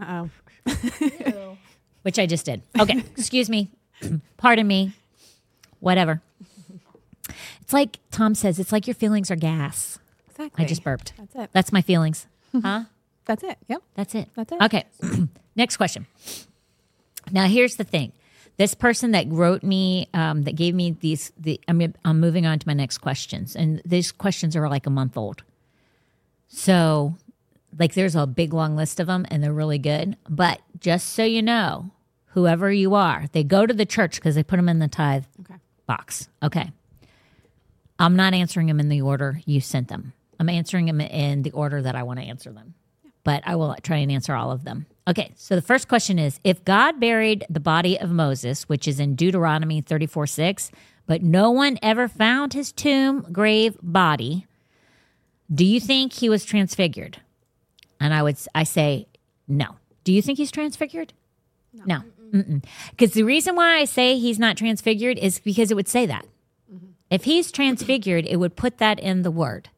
Uh oh. which I just did. Okay, excuse me. Pardon me. Whatever. It's like Tom says, it's like your feelings are gas. Exactly. I just burped. That's it. That's my feelings. Huh? That's it. Yep. That's it. That's it. Okay. Next question. Now, here's the thing. This person that wrote me, um, that gave me these, the, I'm, I'm moving on to my next questions. And these questions are like a month old. So, like, there's a big long list of them and they're really good. But just so you know, whoever you are, they go to the church because they put them in the tithe Okay. box. Okay. I'm not answering them in the order you sent them. I'm answering them in the order that I want to answer them. But I will try and answer all of them. Okay, so the first question is If God buried the body of Moses, which is in Deuteronomy 34 6, but no one ever found his tomb, grave, body, Do you think he was transfigured? And I would I say no. Do you think he's transfigured? No. Because the reason why I say he's not transfigured is because it would say that. If he's transfigured, it would put that in the word.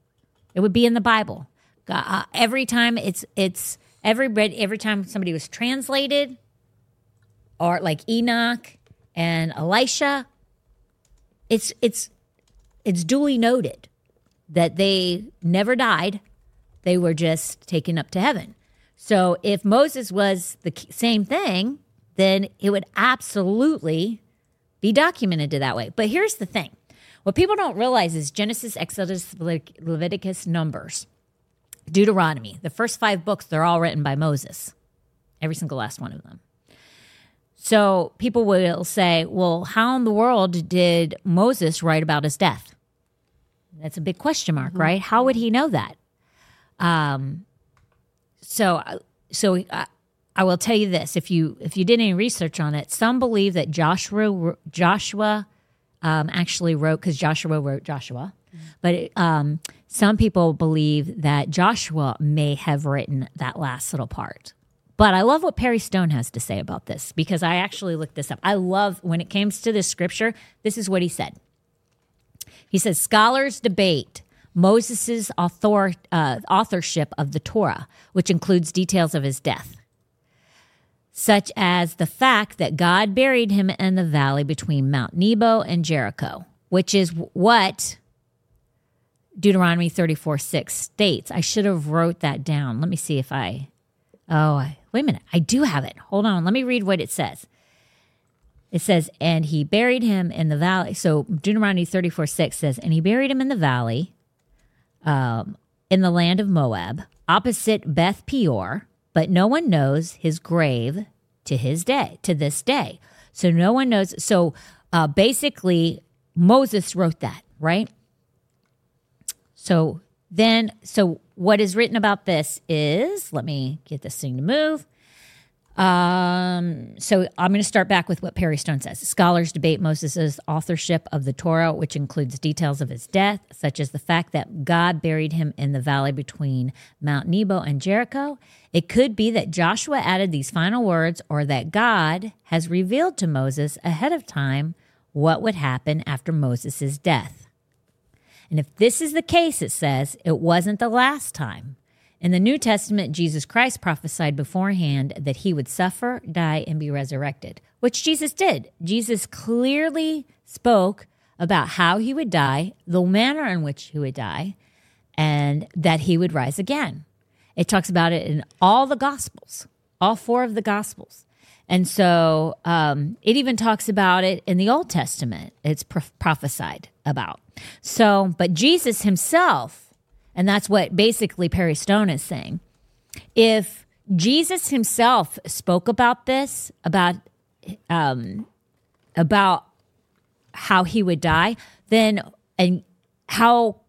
It would be in the Bible. Uh, every time it's it's every every time somebody was translated, or like Enoch and Elisha, it's it's it's duly noted that they never died; they were just taken up to heaven. So if Moses was the same thing, then it would absolutely be documented to that way. But here's the thing what people don't realize is Genesis, Exodus, Leviticus, Numbers, Deuteronomy, the first five books, they're all written by Moses, every single last one of them. So people will say, well, how in the world did Moses write about his death? That's a big question mark, right? How would he know that? Um, so, so I, I will tell you this: if you if you did any research on it, some believe that Joshua Joshua um, actually wrote because Joshua wrote Joshua, but it, um, some people believe that Joshua may have written that last little part. But I love what Perry Stone has to say about this because I actually looked this up. I love when it comes to this scripture. This is what he said. He says scholars debate Moses' author, uh, authorship of the Torah, which includes details of his death, such as the fact that God buried him in the valley between Mount Nebo and Jericho, which is what Deuteronomy 34 6 states. I should have wrote that down. Let me see if I. Oh, wait a minute. I do have it. Hold on. Let me read what it says. It says, and he buried him in the valley. So Deuteronomy 34 6 says, and he buried him in the valley um, in the land of Moab, opposite Beth Peor, but no one knows his grave to his day, to this day. So no one knows. So uh, basically, Moses wrote that, right? So then, so what is written about this is, let me get this thing to move. Um, so I'm going to start back with what Perry Stone says. Scholars debate Moses' authorship of the Torah, which includes details of his death, such as the fact that God buried him in the valley between Mount Nebo and Jericho. It could be that Joshua added these final words, or that God has revealed to Moses ahead of time what would happen after Moses' death. And if this is the case, it says, it wasn't the last time. In the New Testament, Jesus Christ prophesied beforehand that he would suffer, die, and be resurrected, which Jesus did. Jesus clearly spoke about how he would die, the manner in which he would die, and that he would rise again. It talks about it in all the Gospels, all four of the Gospels. And so um, it even talks about it in the Old Testament. It's pro- prophesied about. So, but Jesus himself, and that's what basically Perry Stone is saying. If Jesus himself spoke about this, about um, about how he would die, then and how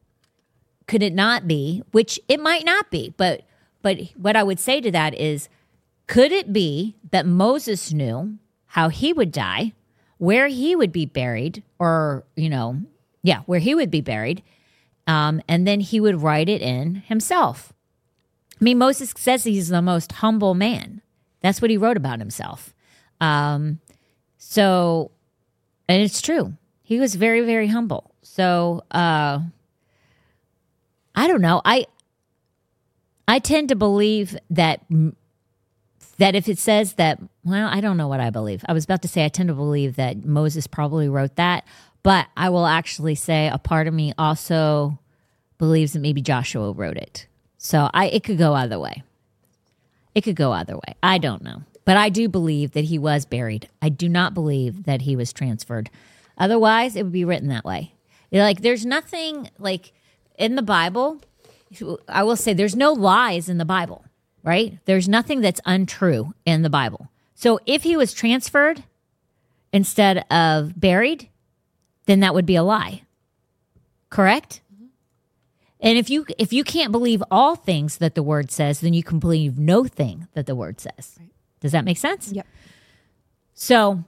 could it not be? Which it might not be, but but what I would say to that is, could it be that Moses knew how he would die, where he would be buried, or you know, yeah, where he would be buried, um, and then he would write it in himself. I mean, Moses says he's the most humble man. That's what he wrote about himself. Um, so, and it's true. He was very, very humble. So, uh, I don't know. I I tend to believe that that if it says that, well, I don't know what I believe. I was about to say I tend to believe that Moses probably wrote that, but I will actually say a part of me also believes that maybe Joshua wrote it. So I it could go either way. It could go either way. I don't know. But I do believe that he was buried. I do not believe that he was transferred. Otherwise, it would be written that way. Like there's nothing like in the Bible, I will say there's no lies in the Bible, right? There's nothing that's untrue in the Bible. So if he was transferred instead of buried, then that would be a lie. Correct? And if you if you can't believe all things that the word says, then you can believe no thing that the word says. Does that make sense? Yep. So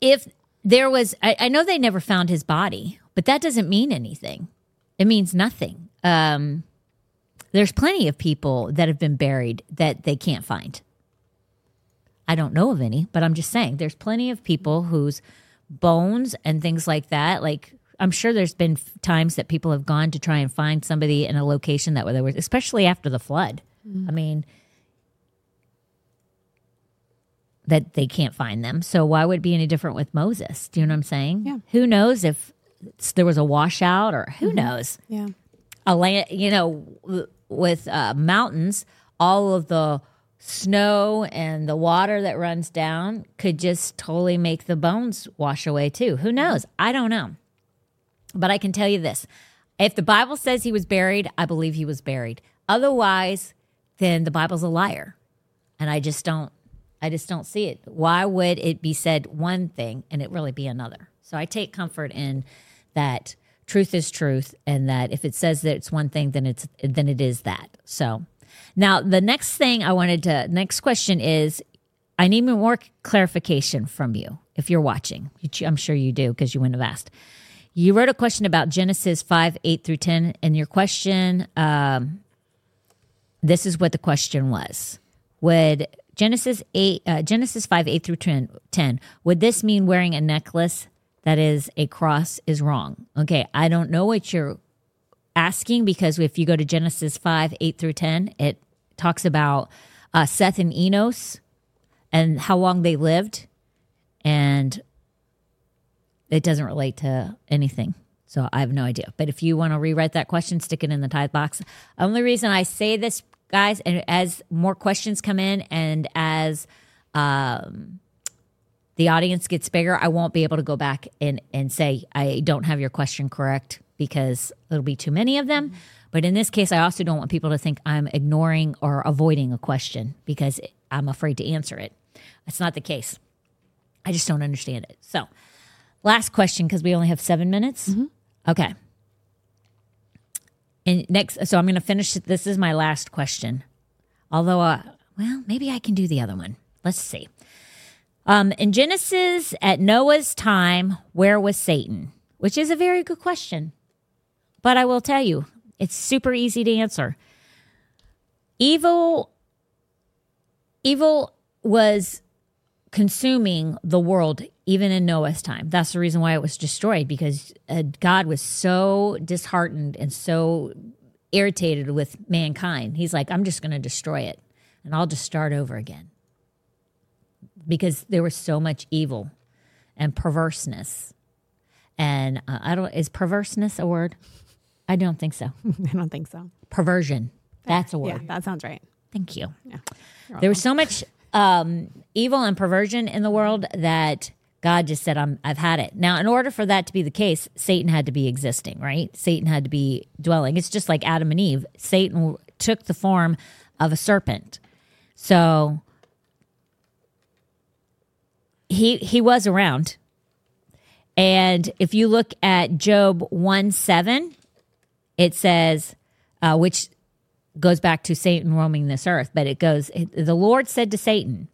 if there was I, I know they never found his body, but that doesn't mean anything. It means nothing. um, there's plenty of people that have been buried that they can't find. I don't know of any, but I'm just saying there's plenty of people whose bones and things like that, like I'm sure there's been f- times that people have gone to try and find somebody in a location that there was, especially after the flood. I mean, that they can't find them. So why would it be any different with Moses? Do you know what I'm saying? Yeah. Who knows if there was a washout or who knows? Yeah. a land, you know, with uh, mountains, all of the snow and the water that runs down could just totally make the bones wash away too. Who knows? I don't know. But I can tell you this if the Bible says he was buried, I believe he was buried. Otherwise, then the Bible's a liar. And I just don't. I just don't see it. Why would it be said one thing and it really be another? So I take comfort in that truth is truth and that if it says that it's one thing then it's then it is that. So now the next thing I wanted to next question is I need more clarification from you if you're watching. I'm sure you do because you wouldn't have asked. You wrote a question about Genesis 5, 8 through 10, and your question, um, this is what the question was. Would Genesis 8, uh, Genesis 5, 8 through 10, 10, would this mean wearing a necklace that is a cross is wrong? Okay, I don't know what you're asking because if you go to Genesis 5, 8 through 10, it talks about uh, Seth and Enos and how long they lived. And it doesn't relate to anything. So I have no idea. But if you want to rewrite that question, stick it in the tithe box. Only reason I say this, guys, and as more questions come in and as um, the audience gets bigger, I won't be able to go back and, and say, I don't have your question correct because it'll be too many of them. But in this case, I also don't want people to think I'm ignoring or avoiding a question because I'm afraid to answer it. That's not the case. I just don't understand it. So, last question because we only have seven minutes. Okay. And next, so I'm going to finish. This is my last question. Although, uh, well, maybe I can do the other one. Let's see. Um, in Genesis, at Noah's time, where was Satan? Which is a very good question. But I will tell you, it's super easy to answer. Evil, evil was consuming the world even in Noah's time. That's the reason why it was destroyed because uh, God was so disheartened and so irritated with mankind. He's like, I'm just going to destroy it and I'll just start over again because there was so much evil and perverseness. And uh, I don't, is perverseness a word? I don't think so. I don't think so. Perversion. That's a word. Yeah, that sounds right. Thank you. Yeah. There was so much um, evil and perversion in the world that God just said, I'm, I've had it. Now, in order for that to be the case, Satan had to be existing, right? Satan had to be dwelling. It's just like Adam and Eve. Satan took the form of a serpent. So he he was around. And if you look at Job 1 7, it says, uh, which goes back to Satan roaming this earth, but it goes, the Lord said to Satan,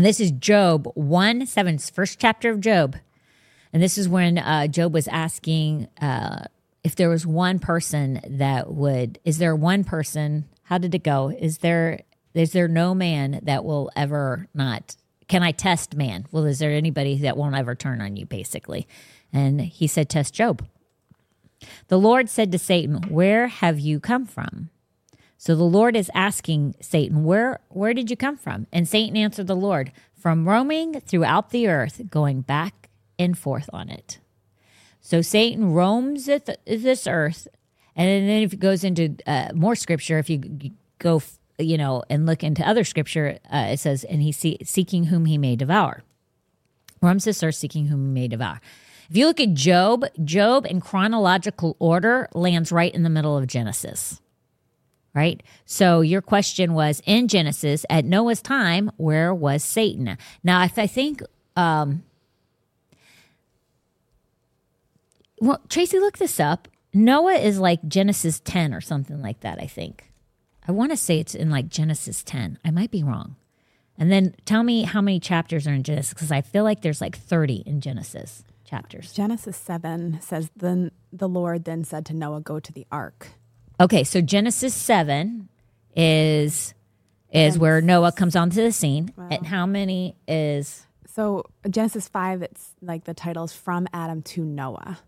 and this is Job 1 7, first chapter of Job. And this is when uh, Job was asking uh, if there was one person that would, is there one person, how did it go? Is there, is there no man that will ever not, can I test man? Well, is there anybody that won't ever turn on you, basically? And he said, test Job. The Lord said to Satan, Where have you come from? So the Lord is asking Satan, Where where did you come from? And Satan answered the Lord, From roaming throughout the earth, going back and forth on it. So Satan roams this earth, and then if it goes into uh, more scripture, if you go, you know, and look into other scripture, uh, it says, "And he see- seeking whom he may devour." Roams this earth, seeking whom he may devour. If you look at Job, Job in chronological order lands right in the middle of Genesis. Right? So your question was in Genesis at Noah's time, where was Satan? Now, if I think, um, well, Tracy, look this up. Noah is like Genesis 10 or something like that, I think. I want to say it's in like Genesis 10. I might be wrong. And then tell me how many chapters are in Genesis because I feel like there's like 30 in Genesis chapters. Genesis 7 says, Then the Lord then said to Noah, Go to the ark. Okay, so Genesis seven is is where Noah comes onto the scene. And how many is So Genesis 5, it's like the title's From Adam to Noah.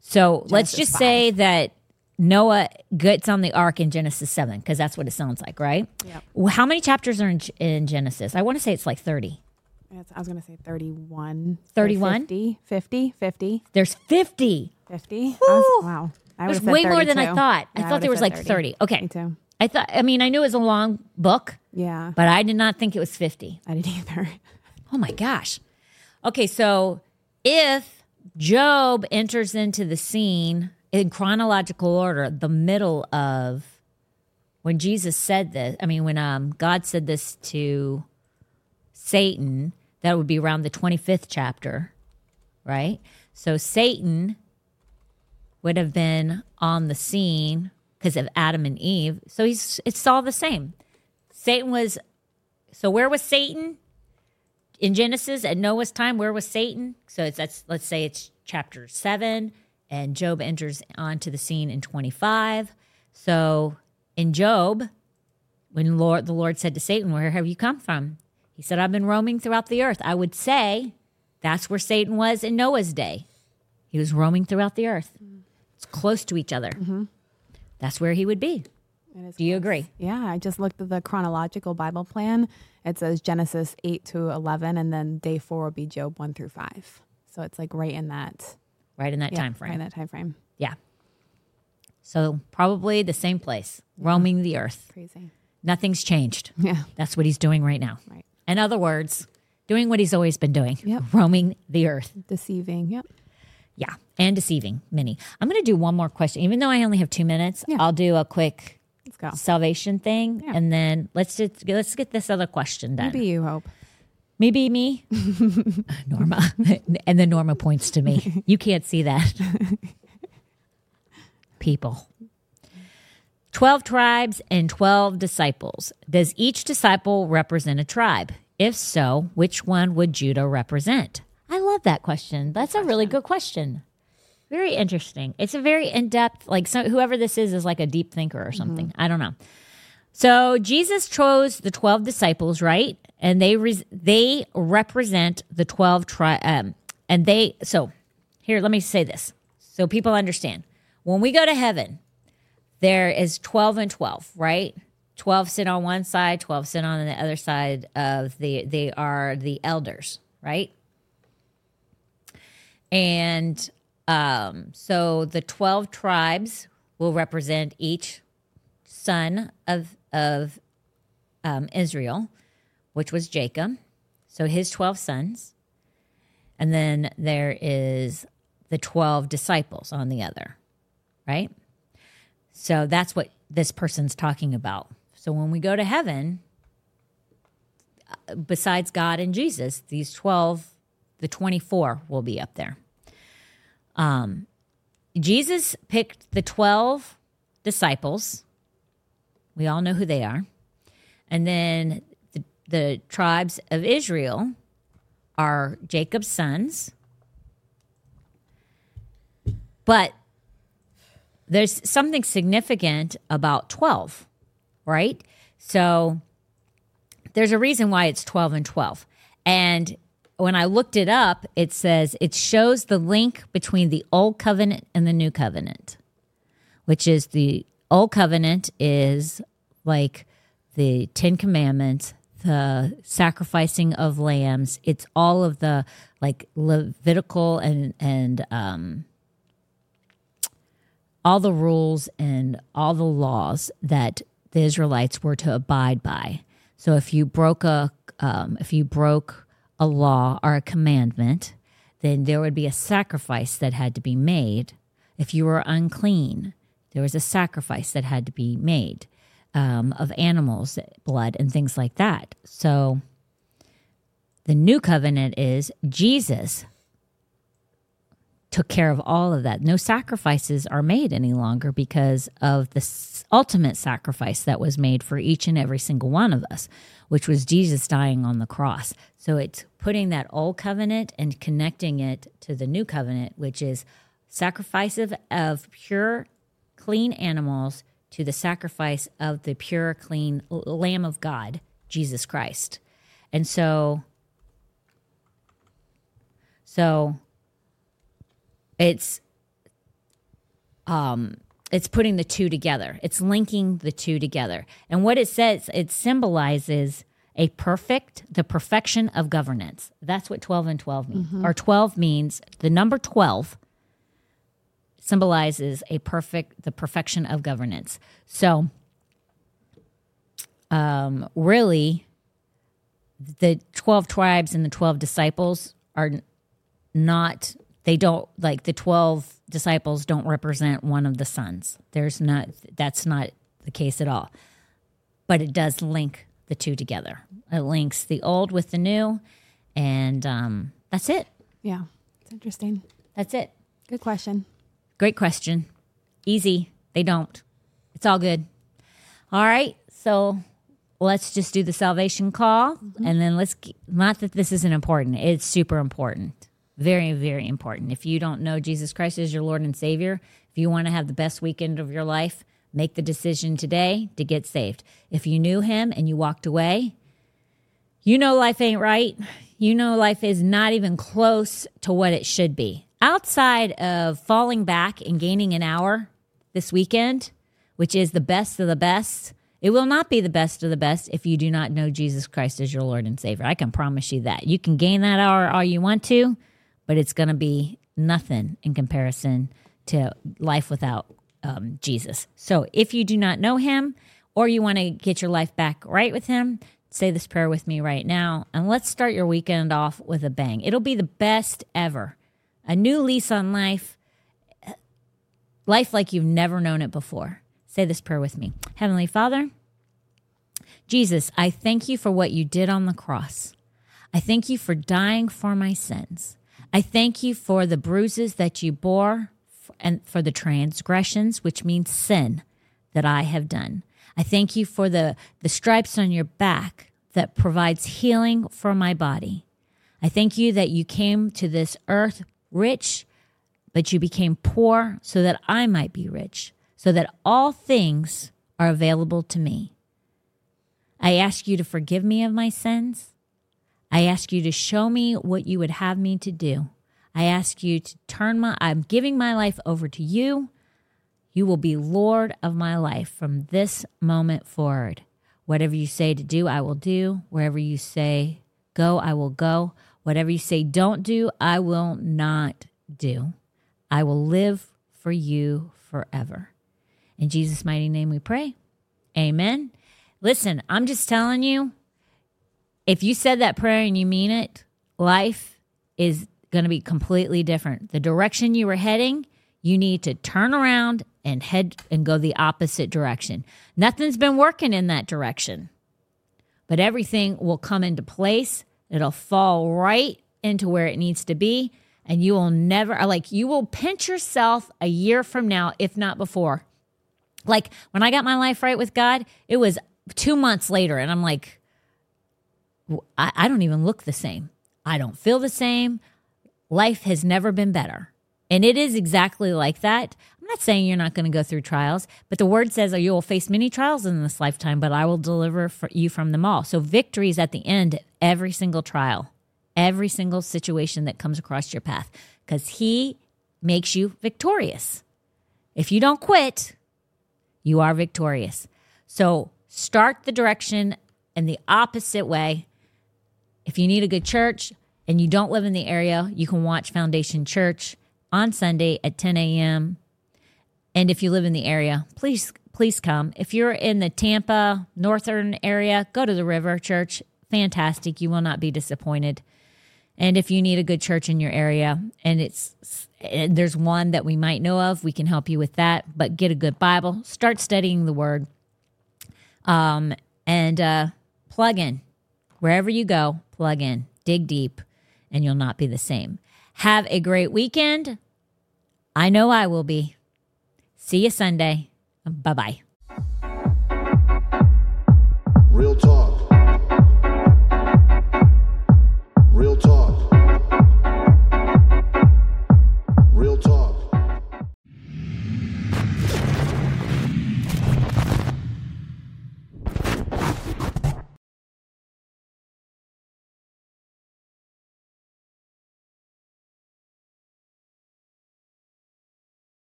so? let's just 5. say that Noah gets on the ark in Genesis seven because that's what it sounds like, right? Yep. Well, How many chapters are in, in Genesis? I want to say it's like thirty. I was going to say 31. 31? 50, 50, 50, There's fifty. 50. Was- wow. I There's would've way more than I 32. thought. I Yeah, thought there was like 30. Okay. Me too. I thought. I mean, I knew it was a long book, Yeah. but I did not think it was fifty. I didn't either. Oh my gosh. Okay, so if Job enters into the scene in chronological order, the middle of when Jesus said this, I mean, when um, God said this to Satan, that would be around the 25th chapter, right? So Satan would have been on the scene because of Adam and Eve. So he's it's all the same. Satan was so where was Satan? in Genesis at Noah's time, where was Satan? So it's that's let's say it's chapter seven, and Job enters onto the scene in twenty five. So in Job, when Lord the Lord said to Satan, "Where have you come from?" He said, "I've been roaming throughout the earth." I would say that's where Satan was in Noah's day. He was roaming throughout the earth. It's close to each other. Mm-hmm. That's where he would be. Do you agree? Yeah, I just looked at the chronological Bible plan. It says Genesis 8 to 11, and then day four will be Job 1 through 5. So it's like right in that Right in that yeah, time Right frame. in that time frame. Yeah. So probably the same place, roaming the earth. Crazy. Nothing's changed. Yeah. That's what he's doing right now. Right. In other words, doing what he's always been doing, Yep. roaming the earth. Deceiving. Yep. Yeah. And deceiving many. I'm going to do one more question. Even though I only have two minutes, Yeah. I'll do a quick Let's go. salvation thing. Yeah. And then let's just, let's get this other question done. Maybe you hope. Maybe me, Norma. and then Norma points to me. You can't see that. People. 12 tribes and 12 disciples. Does each disciple represent a tribe? If so, which one would Judah represent? I love that question. That's a really good question. Very interesting. It's a very in depth, like so, whoever this is is like a deep thinker or something. I don't know. So Jesus chose the twelve disciples, right? And they res- they represent the twelve tri- um, and they. So here, let me say this so people understand. When we go to heaven, there is twelve and twelve, right? Twelve sit on one side, twelve sit on the other side of the. They are the elders, right? And um, so the twelve tribes will represent each son of of um, Israel, which was Jacob. So his twelve sons, and then there is the twelve disciples on the other, right? So that's what this person's talking about. So when we go to heaven, uh, besides God and Jesus, these twelve, the twenty-four will be up there. Um, Jesus picked the twelve disciples we all know who they are. And then the, the tribes of Israel are Jacob's sons. But there's something significant about 12, right? So there's a reason why it's 12 and 12. And when I looked it up, it says it shows the link between the old covenant and the new covenant, which is the old covenant is like the Ten Commandments, the sacrificing of lambs. It's all of the like Levitical and and um, all the rules and all the laws that the Israelites were to abide by. So if you broke a um, if you broke a law or a commandment, then there would be a sacrifice that had to be made. If you were unclean, there was a sacrifice that had to be made um, of animals, blood, and things like that. So the new covenant is Jesus took care of all of that. No sacrifices are made any longer because of the ultimate sacrifice that was made for each and every single one of us, which was Jesus dying on the cross. So it's putting that old covenant and connecting it to the new covenant, which is sacrifice of, of pure, clean animals to the sacrifice of the pure, clean Lamb of God, Jesus Christ. And so, so it's um it's putting the two together it's linking the two together and what it says it symbolizes a perfect the perfection of governance. That's what 12 and 12 mean. Or 12 means the number 12 symbolizes a perfect the perfection of governance. So um really the 12 tribes and the 12 disciples are not they don't like the 12 disciples don't represent one of the sons. There's not that's not the case at all. But it does link the two together. It links the old with the new and um, that's it. Yeah. It's interesting. that's it. Good question. great question. Easy. They don't. It's all good. All right so let's just do the salvation call and then let's not that this isn't important it's super important. Very very important. If you don't know jesus christ as your lord and savior if you want to have the best weekend of your life make the decision today to get saved if you knew him and you walked away you know life ain't right. You know life is not even close to what it should be. Outside of falling back and gaining an hour this weekend, which is the best of the best, it will not be the best of the best if you do not know Jesus Christ as your Lord and Savior. I can promise you that. You can gain that hour all you want to, but it's going to be nothing in comparison to life without um, Jesus. So if you do not know him or you want to get your life back right with him, say this prayer with me right now and let's start your weekend off with a bang. It'll be the best ever. A new lease on life, life like you've never known it before. Say this prayer with me. Heavenly Father, Jesus, I thank you for what you did on the cross. I thank you for dying for my sins. I thank you for the bruises that you bore and for the transgressions, which means sin, that I have done. I thank you for the, the stripes on your back that provides healing for my body. I thank you that you came to this earth rich, but you became poor so that I might be rich, so that all things are available to me. I ask you to forgive me of my sins. I ask you to show me what you would have me to do. I ask you to turn my, I'm giving my life over to you. You will be Lord of my life from this moment forward. Whatever you say to do, I will do. Wherever you say go, I will go. Whatever you say don't do, I will not do. I will live for you forever. In Jesus' mighty name we pray. Amen. Listen, I'm just telling you, if you said that prayer and you mean it, life is going to be completely different. The direction you were heading, you need to turn around and head and go the opposite direction. Nothing's been working in that direction, but everything will come into place. It'll fall right into where it needs to be. And you will never, like, you will pinch yourself a year from now, if not before. Like, when I got my life right with God, it was two months later, and I'm like, I, I don't even look the same. I don't feel the same. Life has never been better. And it is exactly like that. I'm not saying you're not going to go through trials, but the word says you will face many trials in this lifetime, but I will deliver you from them all. So victory is at the end of every single trial, every single situation that comes across your path, because He makes you victorious. If you don't quit, you are victorious. So start the direction in the opposite way. If you need a good church and you don't live in the area, you can watch Foundation Church on Sunday at 10 a.m. And if you live in the area, please please come. If you're in the Tampa northern area, go to the River Church. Fantastic. You will not be disappointed. And if you need a good church in your area and it's and there's one that we might know of, we can help you with that. But get a good Bible, start studying the word. Um and uh plug in. Wherever you go, plug in. Dig deep and you'll not be the same. Have a great weekend. I know I will be. See you Sunday. Bye bye. Real talk.